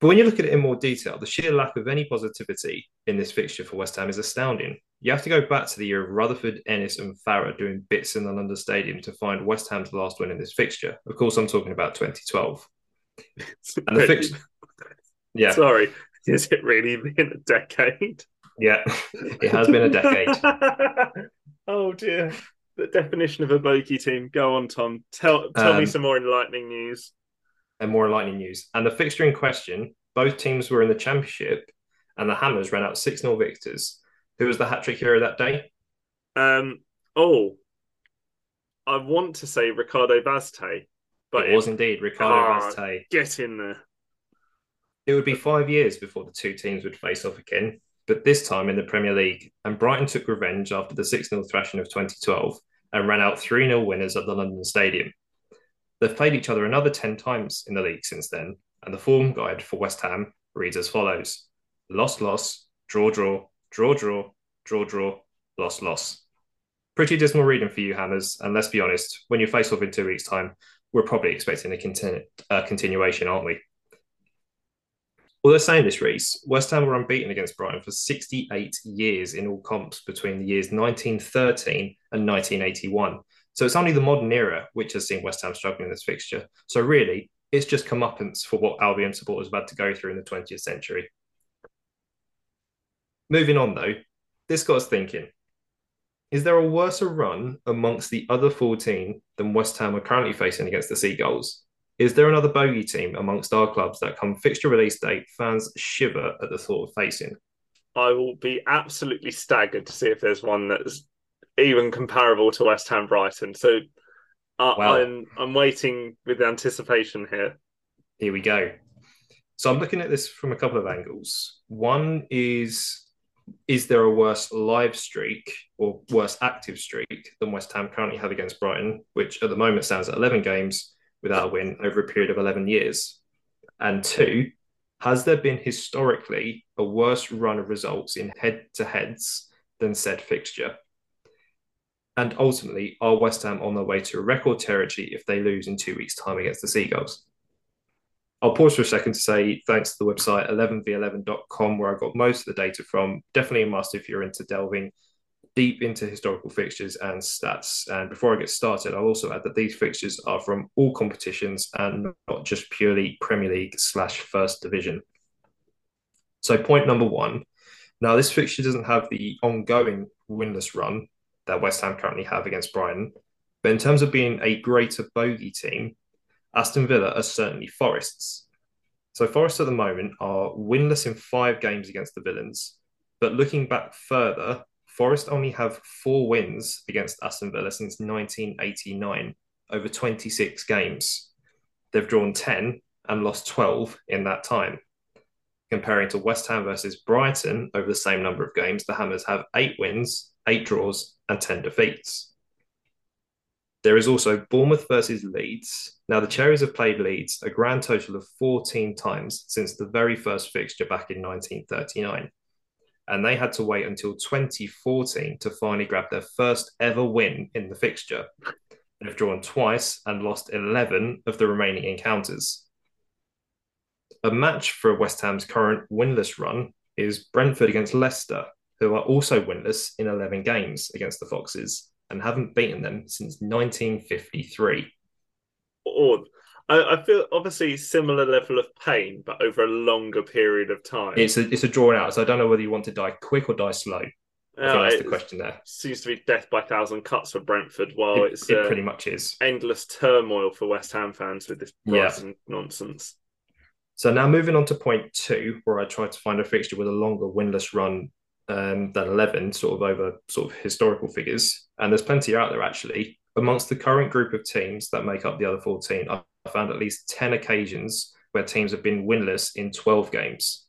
But when you look at it in more detail, the sheer lack of any positivity in this fixture for West Ham is astounding. You have to go back to the year of Rutherford, Ennis, and Farah doing bits in the London Stadium to find West Ham's last win in this fixture. Of course, I'm talking about 2012. [LAUGHS] and the fixture. Yeah. Sorry. Has it really been a decade? Yeah, it has been a decade. [LAUGHS] oh dear. The definition of a bogey team. Go on, Tom. Tell tell um, me some more enlightening news. And more enlightening news. And the fixture in question, both teams were in the championship, and the Hammers ran out 6 0 victors. Who was the hat trick hero that day? Um. Oh, I want to say Ricardo Vaz Tê, but it, was indeed Ricardo oh, Vaz Tê. Get in there. It would be five years before the two teams would face off again, but this time in the Premier League. And Brighton took revenge after the 6 0 thrashing of 2012 and ran out 3 0 winners at the London Stadium. They've played each other another 10 times in the league since then, and the form guide for West Ham reads as follows loss, loss, draw, draw, draw, draw, draw, draw, loss, loss. Pretty dismal reading for you, Hammers, and let's be honest, when you face off in two weeks' time, we're probably expecting a, continu- a continuation, aren't we? Although saying this, Reece, West Ham were unbeaten against Brighton for 68 years in all comps between the years 1913 and 1981. So it's only the modern era which has seen West Ham struggling in this fixture. So really, it's just comeuppance for what Albion supporters have had to go through in the 20th century. Moving on, though, this got us thinking. Is there a worse run amongst the other 14 than West Ham are currently facing against the Seagulls? Is there another bogey team amongst our clubs that come fixture release date fans shiver at the thought of facing? I will be absolutely staggered to see if there's one that's even comparable to West Ham Brighton. So uh, well, I'm I'm waiting with anticipation here. Here we go. So I'm looking at this from a couple of angles. One is is there a worse live streak or worse active streak than West Ham currently have against Brighton, which at the moment stands at 11 games without a win over a period of 11 years? And two, has there been historically a worse run of results in head to heads than said fixture? And ultimately, are West Ham on their way to a record territory if they lose in two weeks' time against the Seagulls? I'll pause for a second to say thanks to the website 11v11.com, where I got most of the data from. Definitely a must if you're into delving deep into historical fixtures and stats. And before I get started, I'll also add that these fixtures are from all competitions and not just purely Premier League slash First Division. So, point number one. Now, this fixture doesn't have the ongoing winless run that West Ham currently have against Brighton. But in terms of being a greater bogey team, Aston Villa are certainly Forests. So Forest at the moment are winless in five games against the Villains. But looking back further, Forest only have four wins against Aston Villa since 1989 over 26 games. They've drawn 10 and lost 12 in that time. Comparing to West Ham versus Brighton over the same number of games, the Hammers have eight wins, eight draws, and 10 defeats. There is also Bournemouth versus Leeds. Now, the Cherries have played Leeds a grand total of 14 times since the very first fixture back in 1939 and they had to wait until 2014 to finally grab their first ever win in the fixture. They've drawn twice and lost 11 of the remaining encounters. A match for West Ham's current winless run is Brentford against Leicester, who are also winless in 11 games against the Foxes and haven't beaten them since 1953. Odd. I, I, feel obviously similar level of pain, but over a longer period of time. It's a it's a drawn out. So I don't know whether you want to die quick or die slow. I think that's the question there. Seems to be death by thousand cuts for Brentford, while it, it's it uh, pretty much is endless turmoil for West Ham fans with this Brighton yeah. nonsense. So now moving on to point two, where I tried to find a fixture with a longer winless run um, than eleven, sort of over sort of historical figures, and there's plenty out there actually. Amongst the current group of teams that make up the other 14, I found at least 10 occasions where teams have been winless in 12 games.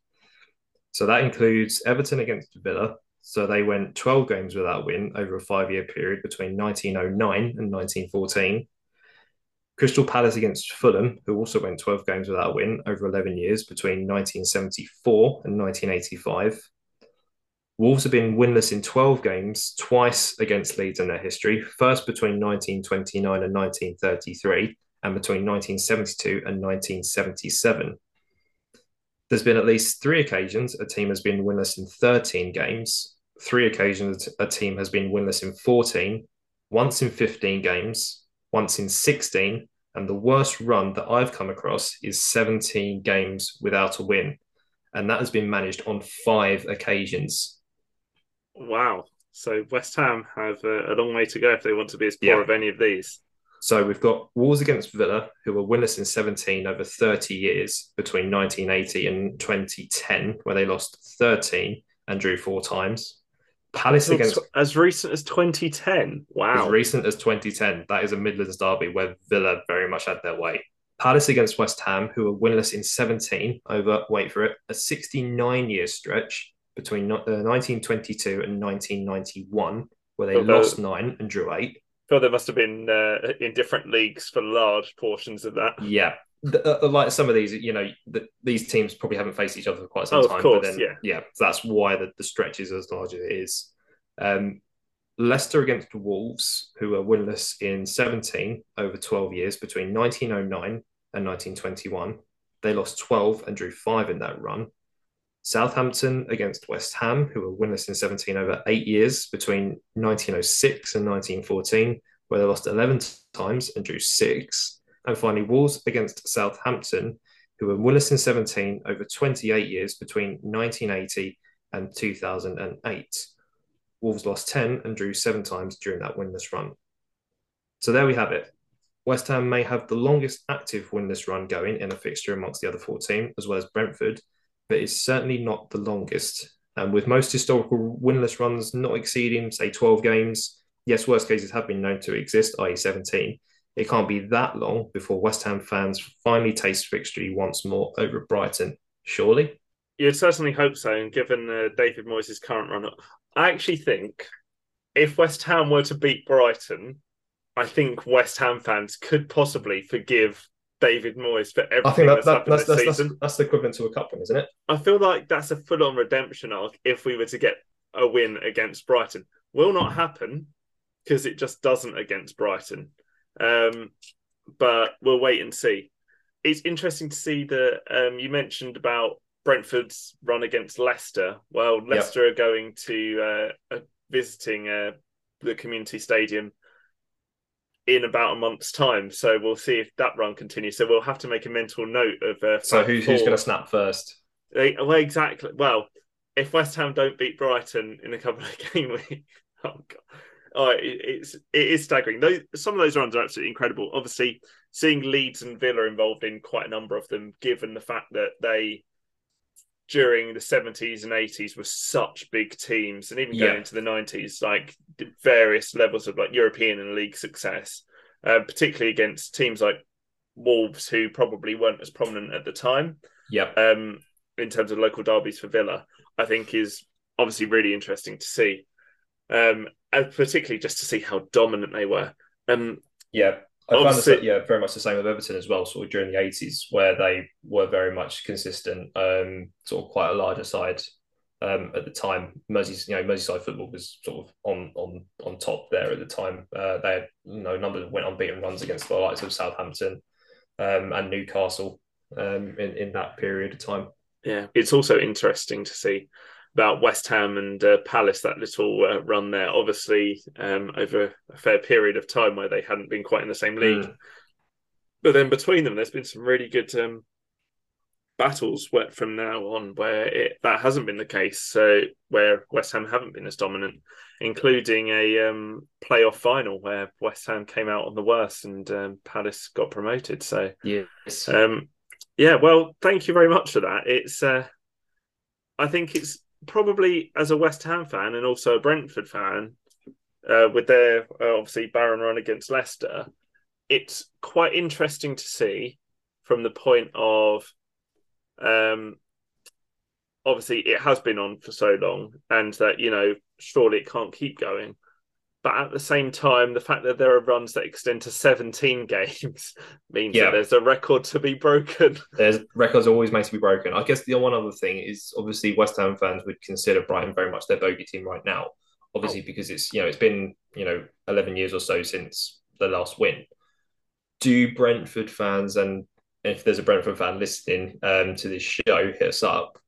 So that includes Everton against Villa. So they went 12 games without win over a five year period between 1909 and 1914. Crystal Palace against Fulham, who also went 12 games without a win over 11 years between 1974 and 1985. Wolves have been winless in 12 games, twice against Leeds in their history, first between 1929 and 1933, and between 1972 and 1977. There's been at least three occasions a team has been winless in 13 games, three occasions a team has been winless in 14, once in 15 games, once in 16, and the worst run that I've come across is 17 games without a win. And that has been managed on five occasions. Wow. So West Ham have a, a long way to go if they want to be as poor yeah. of any of these. So we've got Wolves against Villa, who were winless in 17 over 30 years between 1980 and 2010, where they lost 13 and drew four times. Palace against as recent as 2010. Wow. As recent as 2010. That is a Midlands derby where Villa very much had their way. Palace against West Ham, who were winless in 17 over, wait for it, a 69 year stretch between 1922 uh, and 1991, where they Although, lost nine and drew eight. I feel they must have been uh, in different leagues for large portions of that. Yeah. The, uh, like some of these, you know, the, these teams probably haven't faced each other for quite some oh, time. Course, but then, yeah, yeah, that's why the, the stretch is as large as it is. Um, Leicester against Wolves, who were winless in 17 over 12 years between 1909 and 1921. They lost 12 and drew five in that run. Southampton against West Ham, who were winless in 17 over eight years between 1906 and 1914, where they lost 11 times and drew six. And finally, Wolves against Southampton, who were winless in 17 over 28 years between 1980 and 2008. Wolves lost 10 and drew seven times during that winless run. So there we have it. West Ham may have the longest active winless run going in a fixture amongst the other 14, as well as Brentford, but it's certainly not the longest. And with most historical winless runs not exceeding, say, 12 games, yes, worst cases have been known to exist, i.e., 17. It can't be that long before West Ham fans finally taste victory once more over Brighton, surely? You'd certainly hope so. And given uh, David Moyes' current run, I actually think if West Ham were to beat Brighton, I think West Ham fans could possibly forgive David Moyes for everything I think that, that's, that, that's, that's, season. That's, that's, the equivalent to a cup win, isn't it? I feel like that's a full-on redemption arc if we were to get a win against Brighton. Will not happen because it just doesn't against Brighton. Um, but we'll wait and see. It's interesting to see that um, you mentioned about Brentford's run against Leicester. Well, Leicester yep. are going to uh, visiting uh, the community stadium in about a month's time. So we'll see if that run continues. So we'll have to make a mental note of. Uh, so who's, who's going to snap first? well, exactly. Well, if West Ham don't beat Brighton in a couple [LAUGHS] of game weeks, oh god. Oh, it, it's it is staggering. Those some of those runs are absolutely incredible. Obviously, seeing Leeds and Villa involved in quite a number of them, given the fact that they during the 70s and 80s were such big teams and even going yeah. into the 90s like various levels of like european and league success uh, particularly against teams like wolves who probably weren't as prominent at the time. Yeah um in terms of local derbies for villa i think is obviously really interesting to see. Um and particularly just to see how dominant they were. Um yeah I found this, yeah, very much the same with Everton as well. Sort of during the eighties, where they were very much consistent, um, sort of quite a larger side um, at the time. Merseyside, you know, Merseyside football was sort of on on on top there at the time. Uh, they had you know numbers went unbeaten runs against the likes of Southampton um, and Newcastle um, in in that period of time. Yeah, it's also interesting to see about West Ham and uh, Palace that little uh, run there. Obviously, um, over a fair period of time where they hadn't been quite in the same league, mm. but then between them, there's been some really good um, battles from now on where it, that hasn't been the case. So where West Ham haven't been as dominant, including a um, playoff final where West Ham came out on the worst and um, Palace got promoted. So yes, um, yeah. Well, thank you very much for that. It's uh, I think it's probably as a West Ham fan and also a Brentford fan, uh, with their uh, obviously barren run against Leicester, it's quite interesting to see from the point of um, obviously it has been on for so long, and that you know surely it can't keep going. But at the same time, the fact that there are runs that extend to 17 [LAUGHS] games means Yeah. that there's a record to be broken. [LAUGHS] There's records always made to be broken. I guess the one other thing is obviously West Ham fans would consider Brighton very much their bogey team right now. Obviously, because it's you know it's been you know 11 years or so since the last win. Do Brentford fans and if there's a Brentford fan listening um, to this show, hit us up.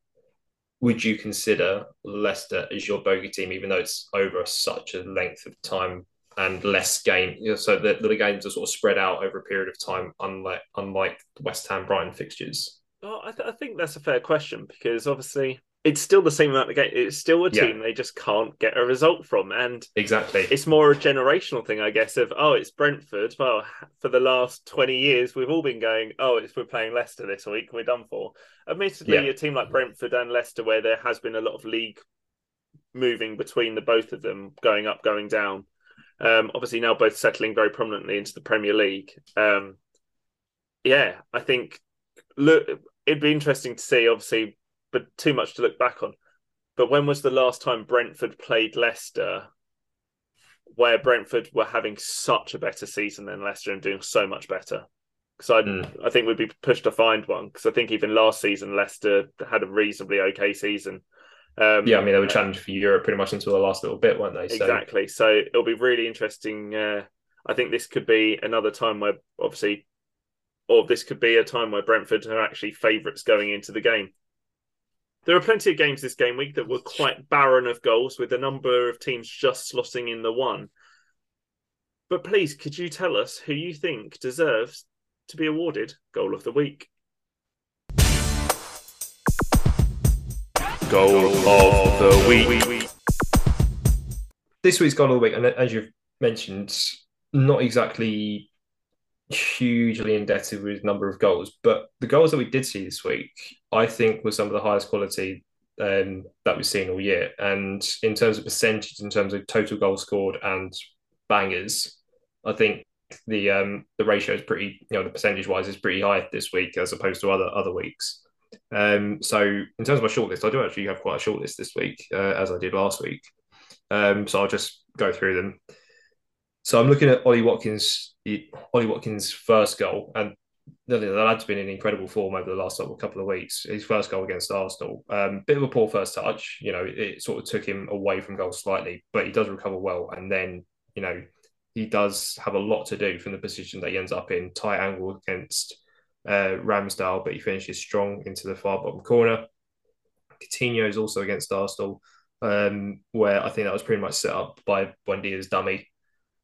Would you consider Leicester as your bogey team, even though it's over such a length of time and less game, you know, so that the games are sort of spread out over a period of time, unlike unlike West Ham Brighton fixtures? Well, I, th- I think that's a fair question because obviously it's still the same amount of game. It's still a Yeah. team they just can't get a result from, and Exactly. it's more a generational thing, I guess. Of oh, it's Brentford. Well, for the last twenty years, we've all been going, oh, it's we're playing Leicester this week. We're done for. Admittedly, Yeah. a team like Brentford and Leicester, where there has been a lot of league moving between the both of them, going up, going down. Um, obviously now both settling very prominently into the Premier League. Um, yeah, I think look, it'd be interesting to see. Obviously, but too much to look back on. But when was the last time Brentford played Leicester, where Brentford were having such a better season than Leicester and doing so much better? Because I, Mm. I think we'd be pushed to find one. Because I think even last season Leicester had a reasonably okay season. Um, Yeah, I mean they were challenged for Europe pretty much until the last little bit, weren't they? So Exactly. So it'll be really interesting. Uh, I think this could be another time where, obviously, or this could be a time where Brentford are actually favourites going into the game. There are plenty of games this game week that were quite barren of goals, with a number of teams just slotting in the one. But please, could you tell us who you think deserves to be awarded Goal of the Week? Goal of the Week. this week's goal of the week, and as you've mentioned, not exactly hugely indebted with number of goals, but the goals that we did see this week, I think, were some of the highest quality um, that we've seen all year. And in terms of percentage, in terms of total goals scored and bangers, I think the um, the ratio is pretty, you know, the percentage wise is pretty high this week as opposed to other other weeks. Um, so in terms of my shortlist, I do actually have quite a shortlist this week, uh, as I did last week. Um, so I'll just go through them. So I'm looking at Ollie Watkins, Ollie Watkins' first goal, and the lad's been in incredible form over the last couple of weeks. His first goal against Arsenal, um, bit of a poor first touch. You know, it, it sort of took him away from goal slightly, but he does recover well, and then you know he does have a lot to do from the position that he ends up in. Tight angle against uh, Ramsdale, but he finishes strong into the far bottom corner. Coutinho is also against Arsenal, um, where I think that was pretty much set up by Buendia's dummy.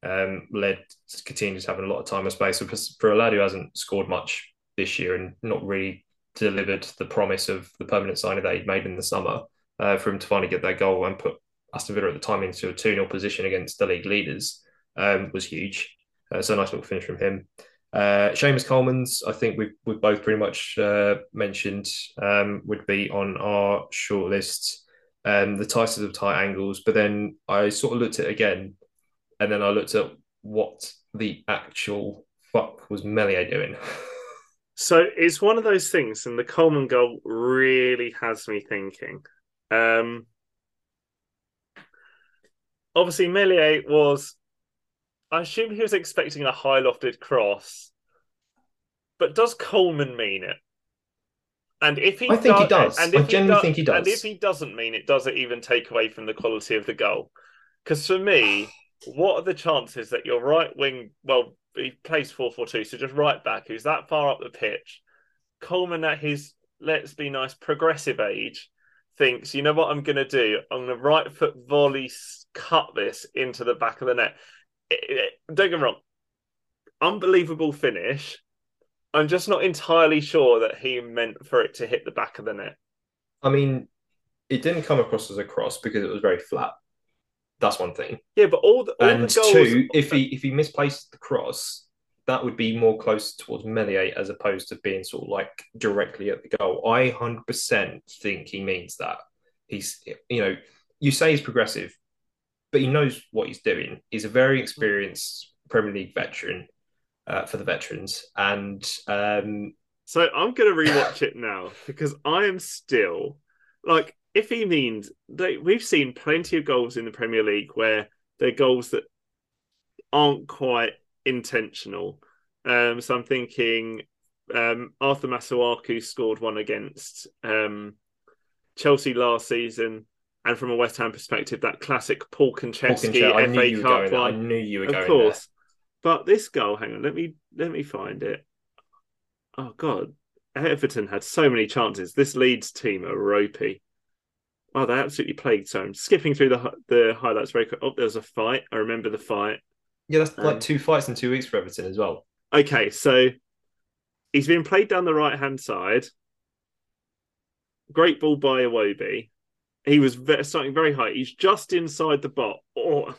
Um, led Coutinho's having a lot of time and space for, a lad who hasn't scored much this year and not really delivered the promise of the permanent signing that he'd made in the summer. Uh, for him to finally get that goal and put Aston Villa at the time into a 2 0 position against the league leaders um, was huge. Uh, so nice little finish from him. Uh, Seamus Coleman's, I think we've, we've both pretty much uh, mentioned, um, would be on our shortlist. Um, the tightest of tight angles, but then I sort of looked at again, and then I looked at what the actual fuck was Meslier doing. So it's one of those things, and the Coleman goal really has me thinking. Um, obviously, Meslier was, I assume he was expecting a high lofted cross, but does Coleman mean it? And if he, I think he does. and I genuinely do- think he does. And if he doesn't mean it, does it even take away from the quality of the goal? Because for me, what are the chances that your right wing, well, he plays 4 4 2, so just right back, who's that far up the pitch, Coleman at his, let's be nice, progressive age, thinks, you know what I'm going to do? I'm going to right foot volley cut this into the back of the net. It- it- don't get me wrong, unbelievable finish. I'm just not entirely sure that he meant for it to hit the back of the net. I mean, it didn't come across as a cross because it was very flat. That's one thing. Yeah, but all the, all and the goals. two, if he if he misplaced the cross, that would be more close towards Meslier as opposed to being sort of like directly at the goal. I hundred percent think he means that. He's you know, you say he's progressive, but he knows what he's doing. He's a very experienced Premier League veteran uh, for the veterans, and um, So I'm going to rewatch it now because I am still like if he means we've seen plenty of goals in the Premier League where they're goals that aren't quite intentional. Um, so I'm thinking um, Arthur Masuaku scored one against um, Chelsea last season, and from a West Ham perspective, that classic Paul Konchesky FA Cup one. I knew you were going of course. But this goal, hang on, let me let me find it. Oh God, Everton had so many chances. This Leeds team are ropey. Oh, they absolutely plagued. So I'm skipping through the the highlights very quick. Oh, there was a fight. I remember the fight. Yeah, that's um, like two fights in two weeks for Everton as well. Okay, so he's been played down the right hand side. Great ball by Iwobi. He was starting very high. He's just inside the bot. Or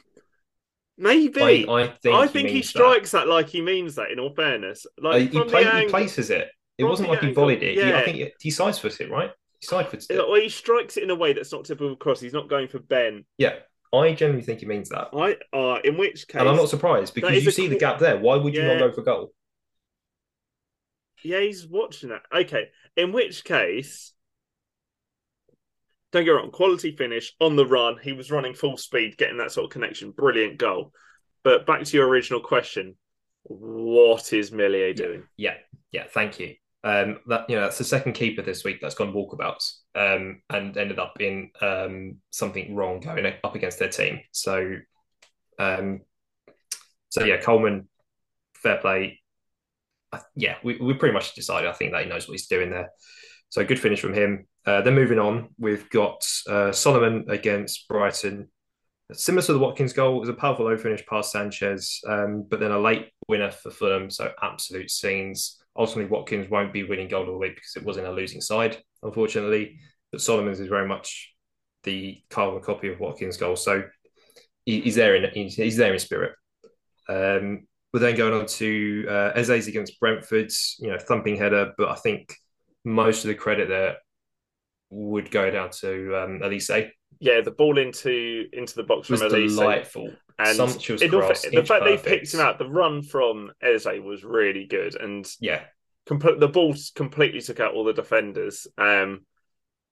maybe. I, I think, I think he, he strikes that. that. like he means that. In all fairness, like uh, he, play, angle, he places it. It wasn't like he volleyed it. Yeah. He, I think he, he footed it, right? He side it. Well, he strikes it in a way that's not typical cross. He's not going for Ben. Yeah, I generally think he means that. I uh, in which case, and I'm not surprised because you see the gap there. Why would you yeah. not go for goal? Yeah, he's watching that. Okay, in which case, don't get wrong, quality finish on the run. He was running full speed, getting that sort of connection. Brilliant goal. But back to your original question, what is Meslier doing? Yeah, yeah, thank you. Um, that you know that's the second keeper this week that's gone walkabouts um, and ended up in um, something wrong going up against their team. So, um, so yeah, Coleman, fair play. yeah, we, we pretty much decided. I think that he knows what he's doing there. So good finish from him. Uh, then moving on, we've got uh, Solomon against Brighton. Similar to the Watkins goal, it was a powerful low finish past Sanchez, um, but then a late winner for Fulham. So absolute scenes ultimately Watkins won't be winning goal of the week because it was in a losing side, unfortunately. But Solomon's is very much the carbon copy of Watkins' goal, so he, he's there in he's there in spirit. Um, we're then going on to uh, against Brentford, you know, thumping header, but I think most of the credit there would go down to um, Eze. Yeah, the ball into into the box was from Eze. delightful. And Sumptuous it, cross, the fact perfect. they picked him out, the run from Eze was really good, and yeah, comp- the ball completely took out all the defenders um,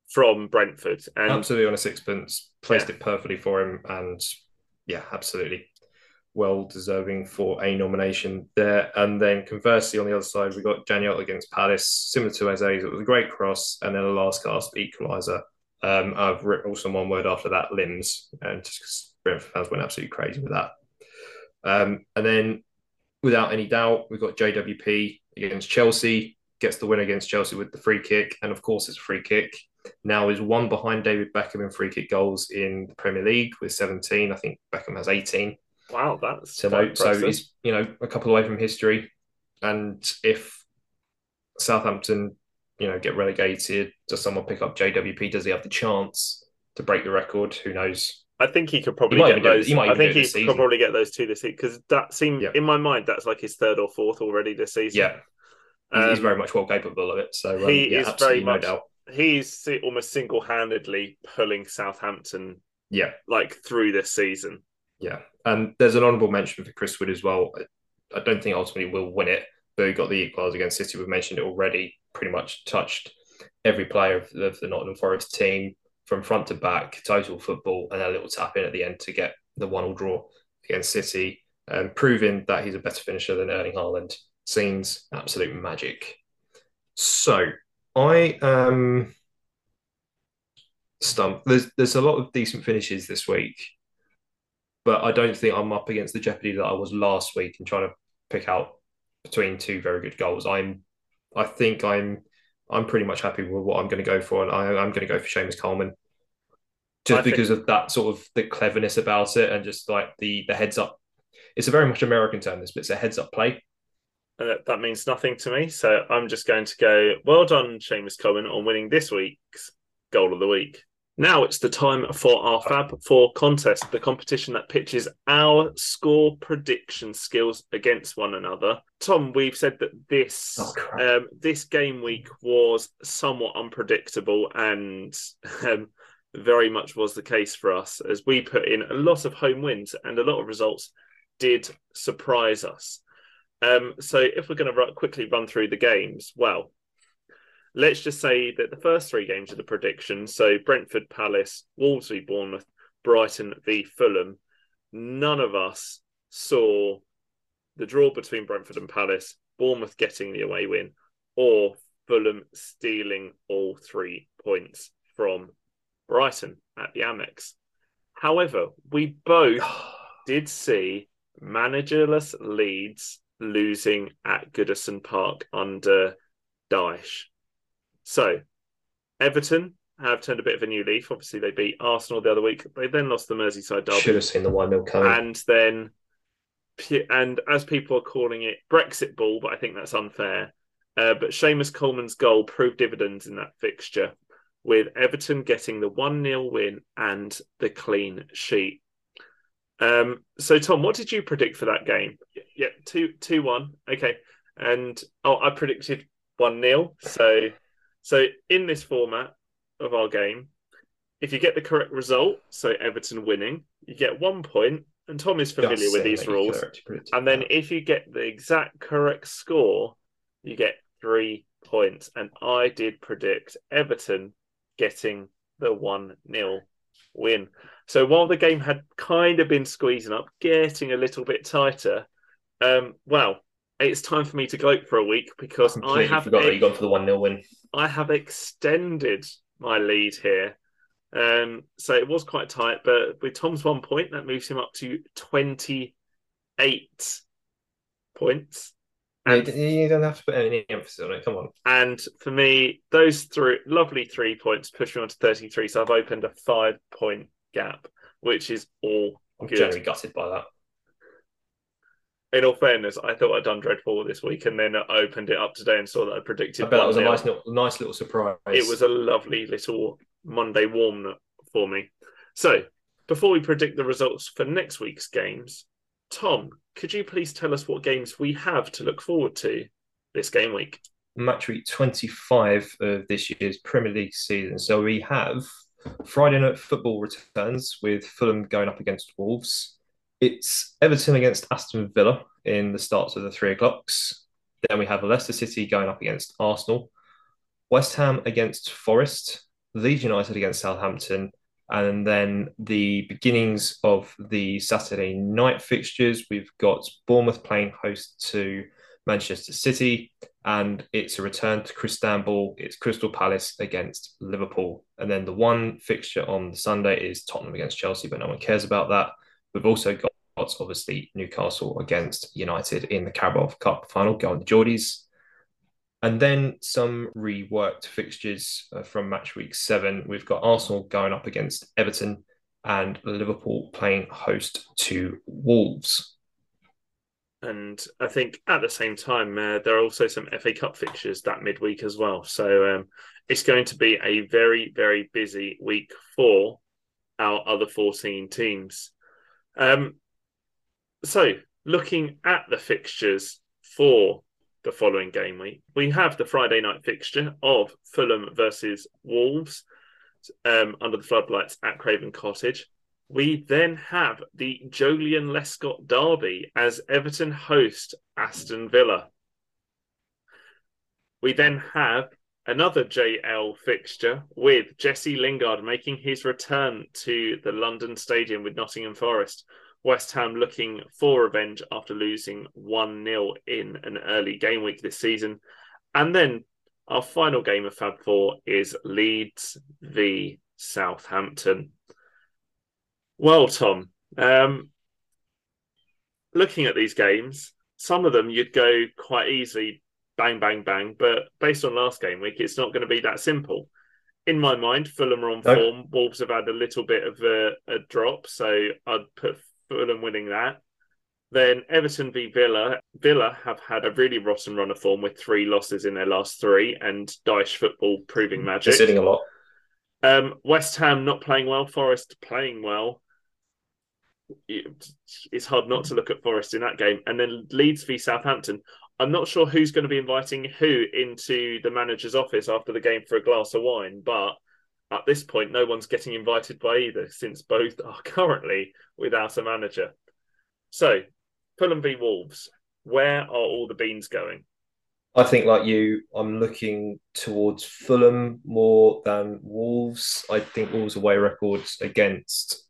from Brentford, and absolutely on a sixpence, placed yeah. it perfectly for him, and yeah, absolutely well deserving for a nomination there. And then conversely, on the other side, we got Daniel against Palace, similar to Eze's. It was a great cross, and then a last cast equaliser. Um, I've written also one word after that, limbs, and just because Brentford fans went absolutely crazy with that. Um, and then, without any doubt, we've got JWP against Chelsea, gets the win against Chelsea with the free kick. And of course, it's a free kick. Now is one behind David Beckham in free kick goals in the Premier League with 17. I think Beckham has 18. Wow, that's so, no, so he's you know a couple away from history. And if Southampton, you know, get relegated, does someone pick up JWP? Does he have the chance to break the record? Who knows? I think he could probably he get those. I think he could probably get those two this week because that seemed yeah. in my mind that's like his third or fourth already this season. Yeah, um, he's very much well capable of it. So um, he yeah, is very much. No he's almost single handedly pulling Southampton. Yeah, like through this season. Yeah, and there's an honourable mention for Chris Wood as well. I don't think ultimately will win it, but he got the equaliser against City. We've mentioned it already. Pretty much touched every player of the, of the Nottingham Forest team from front to back, total football, and a little tap in at the end to get the one all draw against City, um, proving that he's a better finisher than Erling Haaland. Seems absolute magic. So I um stumped. There's there's a lot of decent finishes this week, but I don't think I'm up against the jeopardy that I was last week in trying to pick out between two very good goals. I'm I think I'm I'm pretty much happy with what I'm going to go for, and I, am going to go for Seamus Coleman, just I because think... of that sort of the cleverness about it, and just like the the heads up. It's a very much American term, this, but it's a heads up play. Uh, that means nothing to me, so I'm just going to go. Well done, Seamus Coleman, on winning this week's goal of the week. Now it's the time for our Fab Four contest, the competition that pitches our score prediction skills against one another. Tom, we've said that this oh, um, this game week was somewhat unpredictable, and um, very much was the case for us as we put in a lot of home wins and a lot of results did surprise us. Um, so if we're going to quickly run through the games, well, let's just say that the first three games are the predictions. So Brentford, Palace, Wolves v Bournemouth, Brighton v Fulham. None of us saw the draw between Brentford and Palace, Bournemouth getting the away win, or Fulham stealing all three points from Brighton at the Amex. However, we both [SIGHS] did see managerless Leeds losing at Goodison Park under Dyche. So, Everton have turned a bit of a new leaf. Obviously, they beat Arsenal the other week. They then lost the Merseyside derby. Should have seen the 1 0 coming. And then, and as people are calling it, Brexit ball, but I think that's unfair. Uh, but Seamus Coleman's goal proved dividends in that fixture, with Everton getting the 1 0 win and the clean sheet. Um, so, Tom, what did you predict for that game? Yeah, 2 2 1. Okay. And oh, I predicted 1 0. So, so in this format of our game, if you get the correct result, so Everton winning, you get one point. And Tom is familiar Just with these rules. could actually predict And then if you get the exact correct score, you get three points. And I did predict Everton getting the 1 0 win. So while the game had kind of been squeezing up, getting a little bit tighter, um, well, it's time for me to gloat for a week because I have forgot that you gone for the 1 0 win. I have extended my lead here. Um, so it was quite tight, but with Tom's one point, that moves him up to 28 points. And And, you don't have to put any emphasis on it. Come on. and for me, those three lovely three points push me on to 33. So I've opened a five point gap, which is all I'm Good. generally gutted by that. In all fairness, I thought I'd done dreadful this week, and then I opened it up today and saw that I predicted. I bet that was a nice little, nice little surprise. It was a lovely little Monday warm for me. So, before we predict the results for next week's games, Tom, could you please tell us what games we have to look forward to this game week? match week 25 of this year's Premier League season. So we have Friday night football returns with Fulham going up against Wolves. It's Everton against Aston Villa in the starts of the three o'clocks. Then we have Leicester City going up against Arsenal, West Ham against Forest, Leeds United against Southampton, and then the beginnings of the Saturday night fixtures. We've got Bournemouth playing host to Manchester City, and it's a return to Istanbul. It's Crystal Palace against Liverpool. And then the one fixture on Sunday is Tottenham against Chelsea, but no one cares about that. We've also got obviously Newcastle against United in the Carabao Cup final, going the Geordies. And then some reworked fixtures uh, from match week seven. We've got Arsenal going up against Everton and Liverpool playing host to Wolves. And I think at the same time, uh, there are also some FA Cup fixtures that midweek as well. So um, it's going to be a very, very busy week for our other 14 teams. Um, so, looking at the fixtures for the following game week, we have the Friday night fixture of Fulham versus Wolves um, under the floodlights at Craven Cottage. We then have the Joleon Lescott Derby as Everton host Aston Villa. We then have another JL fixture with Jesse Lingard making his return to the London Stadium with Nottingham Forest. West Ham looking for revenge after losing 1 0 in an early game week this season. And then our final game of Fab Four is Leeds v Southampton. Well, Tom, um, looking at these games, some of them you'd go quite easily bang, bang, bang. But based on last game week, it's not going to be that simple. In my mind, Fulham are on No. form. Wolves have had a little bit of a, a drop, so I'd put Fulham winning that. Then Everton v Villa. Villa have had a really rotten run of form with three losses in their last three, and Dyche football proving They're magic. sitting a lot. Um, West Ham not playing well, Forest playing well. It's hard not to look at Forest in that game. And then Leeds v Southampton. I'm not sure who's going to be inviting who into the manager's office after the game for a glass of wine, but at this point, no one's getting invited by either since both are [LAUGHS] currently without a manager. So, Fulham v Wolves. Where are all the beans going? I think, like you, I'm looking towards Fulham more than Wolves. I think Wolves' away records against,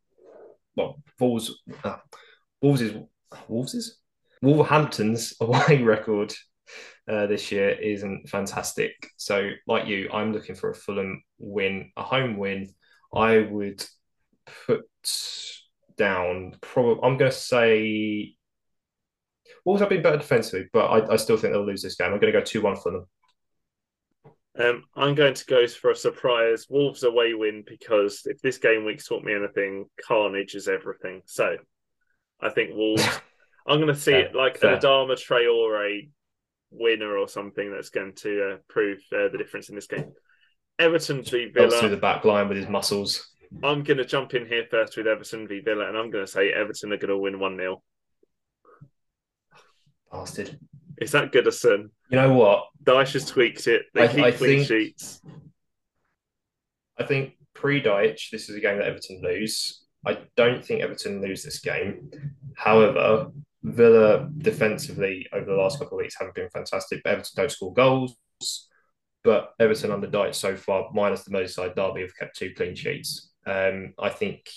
well, Wolves, uh, Wolves is Wolves is Wolverhampton's [LAUGHS] away record uh, this year isn't fantastic. So, like you, I'm looking for a Fulham win, a home win. I would put down. Probably, I'm going to say Wolves have been better defensively, but I, I still think they'll lose this game. I'm going to go 2 1 for them. Um, I'm going to go for a surprise Wolves away win because if this game week's taught me anything, carnage is everything. So I think Wolves. [LAUGHS] I'm going to see fair, it like fair. an Adama Traore winner or something that's going to uh, prove uh, the difference in this game. Everton v Villa. through the back line with his muscles. I'm going to jump in here first with Everton v Villa, and I'm going to say Everton are going to win 1 0. Bastard. Is that Goodison? You know what? Dyche has tweaked it. They I, keep I clean think, sheets. I think pre Dyche, this is a game that Everton lose. I don't think Everton lose this game. However, Villa defensively over the last couple of weeks haven't been fantastic. Everton don't score goals, but Everton under Dyche so far, minus the Merseyside derby, have kept two clean sheets. Um, I think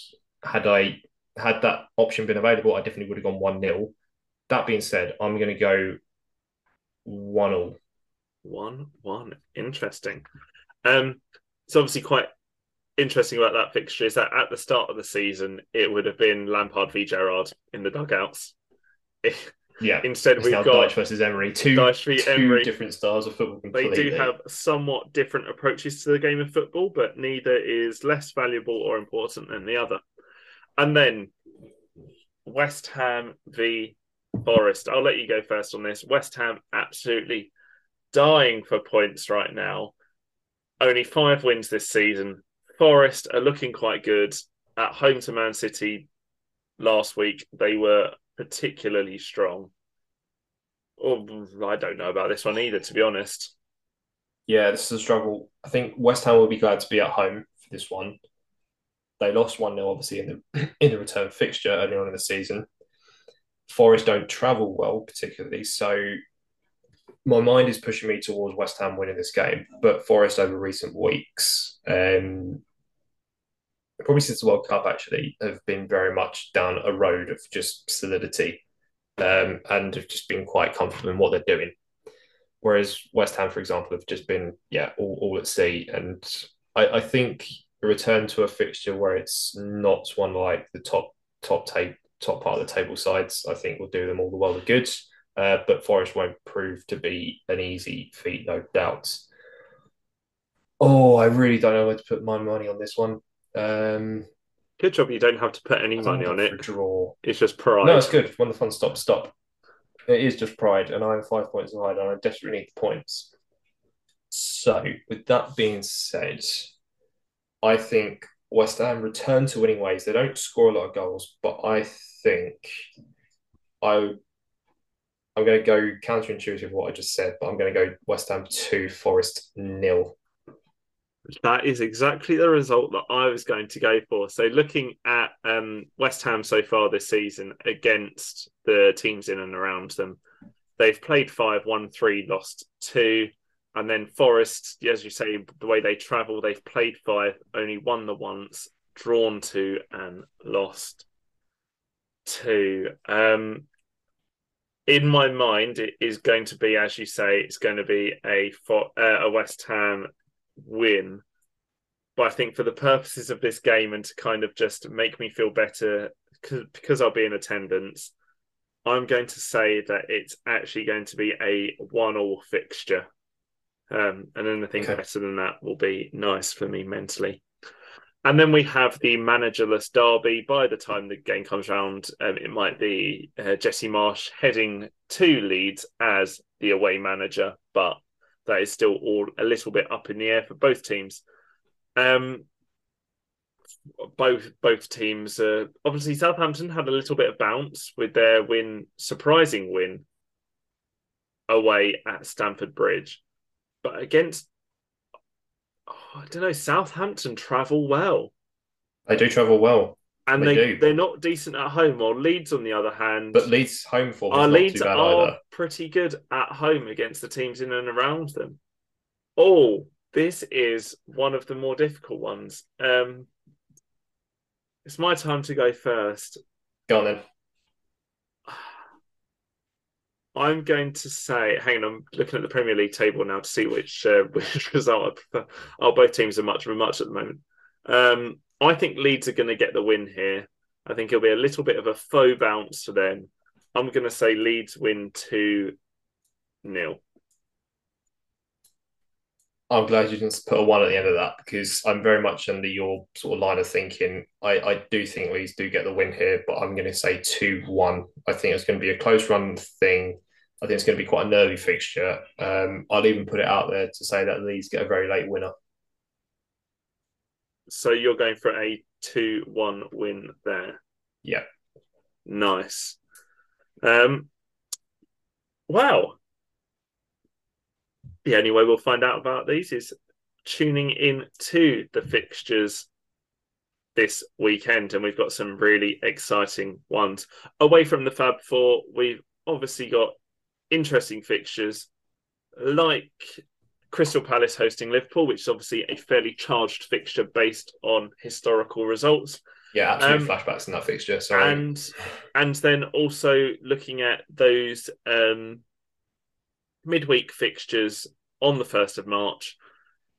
had I had that option been available, I definitely would have gone one 0 That being said, I'm going to go one all. One one, interesting. Um, it's obviously quite interesting about that fixture is that at the start of the season, it would have been Lampard v Gerrard in the dugouts. Yeah. [LAUGHS] Instead, we've got versus Emery, two, two Emery. different styles of football. Completely. They do have somewhat different approaches to the game of football, but neither is less valuable or important than the other. And then West Ham v Forest. I'll let you go first on this. West Ham absolutely dying for points right now. Only five wins this season. Forest are looking quite good. At home to Man City last week, they were particularly strong. Oh, I don't know about this one either, to be honest. Yeah, this is a struggle. I think West Ham will be glad to be at home for this one. They lost 1 0, obviously, in the [CLEARS THROAT] in the return fixture earlier on in the season. Forest don't travel well, particularly. So my mind is pushing me towards West Ham winning this game. But Forest over recent weeks, um, probably since the World Cup, actually, have been very much down a road of just solidity um, and have just been quite comfortable in what they're doing. Whereas West Ham, for example, have just been, yeah, all, all at sea. And I, I think a return to a fixture where it's not one like the top top tape top part of the table sides, I think will do them all the world of good. Uh, but Forest won't prove to be an easy feat, no doubt. Oh, I really don't know where to put my money on this one. Um, good job you don't have to put any money on it. Draw. It's just pride. No, it's good. When the fun stops, stop. It is just pride, and I'm five points behind, and I desperately need the points. So, with that being said, I think West Ham return to winning ways. They don't score a lot of goals, but I think I I'm going to go counterintuitive what I just said, but I'm going to go West Ham two, Forest nil. That is exactly the result that I was going to go for. So, looking at um, West Ham so far this season against the teams in and around them, they've played five, won three, lost two. And then Forest, as you say, the way they travel, they've played five, only won the once, drawn two, and lost two. Um, in my mind, it is going to be, as you say, it's going to be a uh, a West Ham win. But I think for the purposes of this game and to kind of just make me feel better because I'll be in attendance, I'm going to say that it's actually going to be a one-all fixture. Um, and anything okay. better than that will be nice for me mentally. And then we have the managerless derby. By the time the game comes around, um, it might be uh, Jesse Marsch heading to Leeds as the away manager, but that is still all a little bit up in the air for both teams. Um, both both teams, uh, obviously Southampton had a little bit of bounce with their win, surprising win away at Stamford Bridge, but against oh, I don't know Southampton travel well. They do travel well. And They they, do. they are not decent at home. Or Leeds, on the other hand, But Leeds' home form is our not Leeds too bad are either. pretty good at home against the teams in and around them. Oh, this is one of the more difficult ones. Um, it's my time to go first. Go on then. [SIGHS] I'm going to say, hang on, I'm looking at the Premier League table now to see which uh, [LAUGHS] which result I prefer. Oh, both teams are much of a much at the moment. Um, I think Leeds are going to get the win here. I think it'll be a little bit of a faux bounce for them. I'm going to say Leeds win 2 nil. I'm glad you didn't put a one at the end of that because I'm very much under your sort of line of thinking. I, I do think Leeds do get the win here, but I'm going to say 2 1. I think it's going to be a close run thing. I think it's going to be quite a nervy fixture. Um, I'll even put it out there to say that Leeds get a very late winner. So you're going for a 2 1 win there. Yeah. Nice. Um, wow. The only way we'll find out about these is tuning in to the fixtures this weekend, and we've got some really exciting ones. Away from the Fab Four, we've obviously got interesting fixtures like Crystal Palace hosting Liverpool, which is obviously a fairly charged fixture based on historical results. Yeah, absolute Um, flashbacks in that fixture. Sorry. and and then also looking at those um, midweek fixtures on the first of March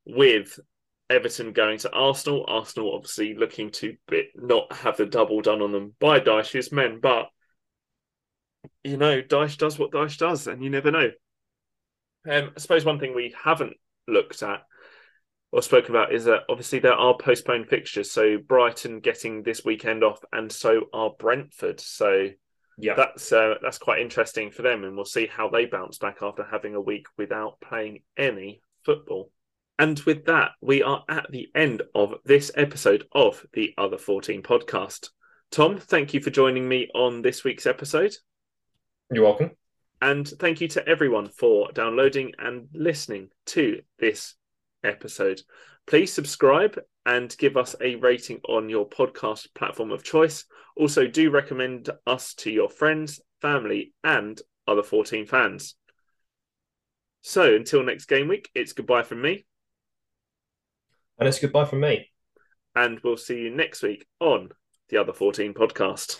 with Everton going to Arsenal. Arsenal obviously looking to bit, not have the double done on them by Dyche's men, but you know, Dyche does what Dyche does, and you never know. Um, I suppose one thing we haven't looked at or spoken about is that obviously there are postponed fixtures. So Brighton getting this weekend off, and so are Brentford. So yeah, that's uh, that's quite interesting for them, and we'll see how they bounce back after having a week without playing any football. And with that, we are at the end of this episode of the Other 14 podcast. Tom, thank you for joining me on this week's episode. you're welcome. And thank you to everyone for downloading and listening to this episode. Please subscribe and give us a rating on your podcast platform of choice. Also, do recommend us to your friends, family, and other 14 fans. So, until next game week, it's goodbye from me, And it's goodbye from me. and we'll see you next week on the Other 14 podcast.